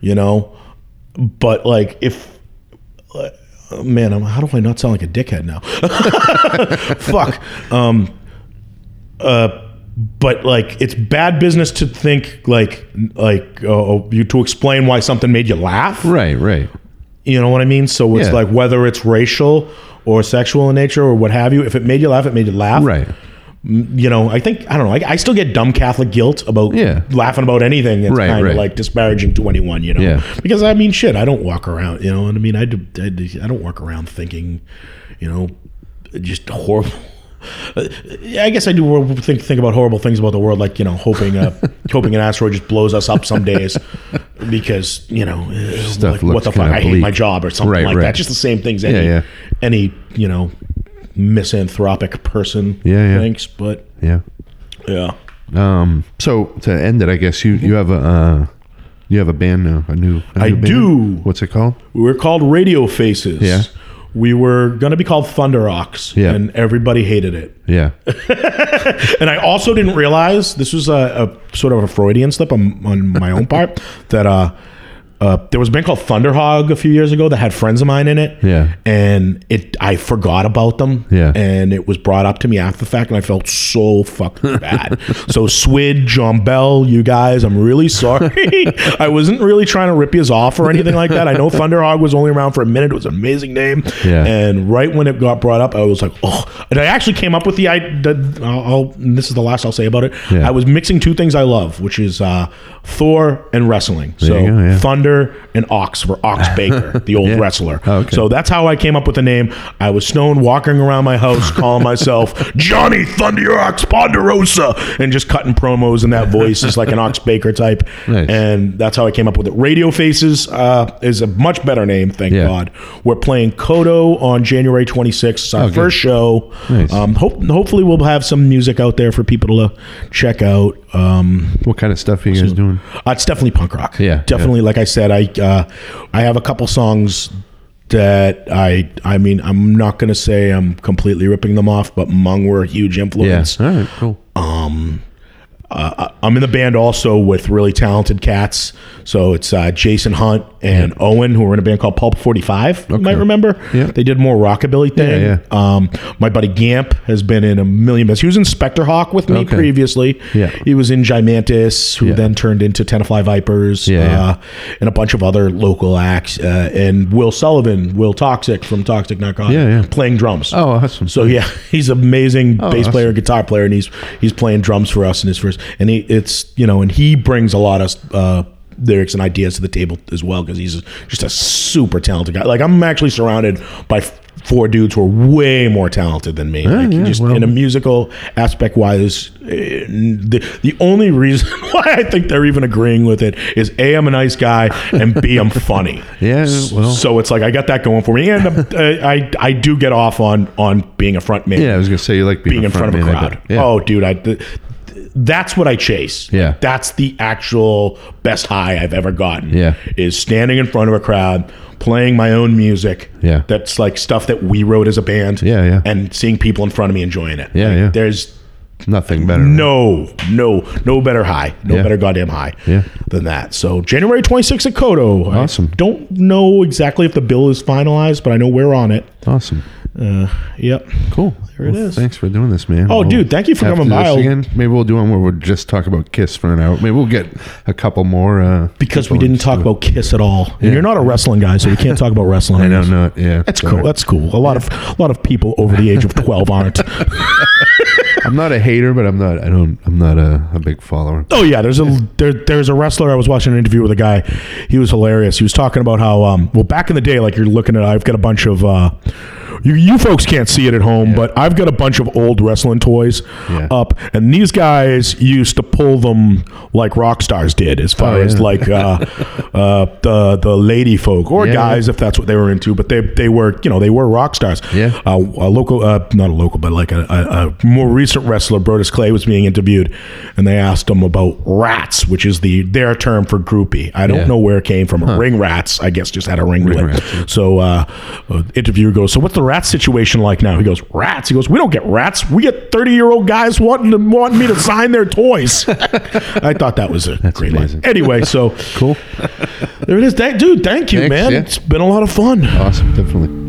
You know but like if uh, man I'm, how do i not sound like a dickhead now fuck um uh but like it's bad business to think like like uh, you to explain why something made you laugh Right, right. you know what i mean so it's Yeah. like whether it's racial or sexual in nature or what have you if it made you laugh it made you laugh Right. You know, I think I don't know. I, I, still get dumb Catholic guilt about yeah. laughing about anything that's right, kind of like disparaging to anyone, you know. Yeah. Because I mean, shit, I don't walk around, you know. And I mean, I do, I, do, I don't walk around thinking, you know, just horrible. I guess I do think think about horrible things about the world, like you know, hoping uh, hoping an asteroid just blows us up some days, because you know, like, what the fuck, I hate my job or something right, like right. that. Just the same things any yeah, yeah. any you know misanthropic person yeah, yeah. thinks. But yeah, yeah. Um. So to end it, I guess you you have a. Uh, you have a band now, a new. A I new do. What's it called? We're called Radio Faces. Yeah. We were to be called Thunder Ox, yeah. and everybody hated it. Yeah. and I also didn't realize this was a, a sort of a Freudian slip on, on my own part that uh, uh, there was a band called Thunderhog a few years ago that had friends of mine in it. Yeah. And it I forgot about them. Yeah. And it was brought up to me after the fact and I felt so fucking bad. so Swid, John Bell, you guys, I'm really sorry. I wasn't really trying to rip you off or anything like that. I know Thunderhog was only around for a minute. It was an amazing name. Yeah. And right when it got brought up, I was like, oh. And I actually came up with the idea. I'll, this is the last I'll say about it. Yeah. I was mixing two things I love, which is uh, Thor and wrestling. So go, yeah. Thunder and Ox for Ox Baker, the old yeah. wrestler. Oh, okay. So that's how I came up with the name. I was stoned walking around my house calling myself Johnny Thunder Ox Ponderosa and just cutting promos in that voice just like an Ox Baker type. Nice. And that's how I came up with it. Radio Faces uh, is a much better name, thank yeah. God. We're playing Kodo on January 26th. It's our oh, first show. Nice. Um, hope, hopefully we'll have some music out there for people to check out. Um, what kind of stuff are you guys doing? Uh, it's definitely punk rock. Yeah, definitely. Yeah. Like I said, I uh, I have a couple songs that I I mean I'm not gonna say I'm completely ripping them off, but Mung were a huge influence. Yeah. All right. Cool. Um, uh, I'm in the band also with really talented cats. So it's uh, Jason Hunt and. Owen, who are in a band called Pulp 45. Okay. You might remember. Yeah. They did more rockabilly thing. Yeah, yeah. Um, my buddy Gamp has been in a million bands. He was in Spectre Hawk with me okay. previously. Yeah. He was in Gimantis, who yeah. then turned into Tenafly Vipers. Yeah, uh, and a bunch of other local acts. Uh, and Will Sullivan, Will Toxic from Toxic Narcotic, yeah, yeah. playing drums. Oh, awesome. So yeah, he's amazing oh, bass awesome. player, guitar player, and he's he's playing drums for us in his first. And he it's you know, and he brings a lot of uh, lyrics and ideas to the table as well because he's just a super talented guy. Like I'm actually surrounded by four dudes who are way more talented than me. Yeah, like yeah, just well, in a musical aspect wise, eh, the the only reason why I think they're even agreeing with it is a I'm a nice guy and b I'm funny. yeah, well, so it's like I got that going for me, and uh, I I do get off on on being a front man. Yeah, I was gonna say you like being, being in front, front of a crowd. Yeah. Oh, dude, I. The, that's what I chase. Yeah. That's the actual best high I've ever gotten. Yeah. Is standing in front of a crowd, playing my own music. Yeah. That's like stuff that we wrote as a band. Yeah, yeah. And seeing people in front of me enjoying it. Yeah, like, yeah. There's nothing better. No, no, no better high. No yeah. better goddamn high yeah. than that. So January 26th at Kodo. Awesome. I don't know exactly if the bill is finalized, but I know we're on it. Awesome. Uh, yep. Cool. There well, it is. Thanks for doing this, man. Oh, we'll dude, thank you for coming by. Again. Maybe we'll do one where we'll just talk about Kiss for an hour. Maybe we'll get a couple more. Uh, because we didn't talk about Kiss at all. Yeah. And you're not a wrestling guy, so we can't talk about wrestling. I don't know. Yeah, that's cool. That's cool. A lot of a lot of people over the age of twelve aren't. I'm not a hater, but I'm not. I don't. I'm not a, a big follower. Oh yeah, there's a there, there's a wrestler. I was watching an interview with a guy. He was hilarious. He was talking about how um well back in the day, like you're looking at. I've got a bunch of. uh you, you folks can't see it at home, yeah. but I've got a bunch of old wrestling toys yeah. up, and these guys used to pull them like rock stars did, as far oh, yeah. as like uh, uh, the the lady folk or guys, if that's what they were into. But they they were you know they were rock stars. Yeah, uh, a local, uh, not a local, but like a, a, a, more recent wrestler, Brodus Clay, was being interviewed, and they asked him about rats, which is the their term for groupie. I don't know where it came from. Huh. Ring rats, I guess, just had a ring, ring rats, So uh, interviewer goes, so what's the rat situation like now? He goes, rats. He goes, we don't get rats. We get 30 year old guys wanting to wanting me to sign their toys. I thought that was a That's great amazing. line. Anyway, so cool. there it is. Thank, dude, thank you, Thanks, man. Yeah. It's been a lot of fun. Awesome. Definitely.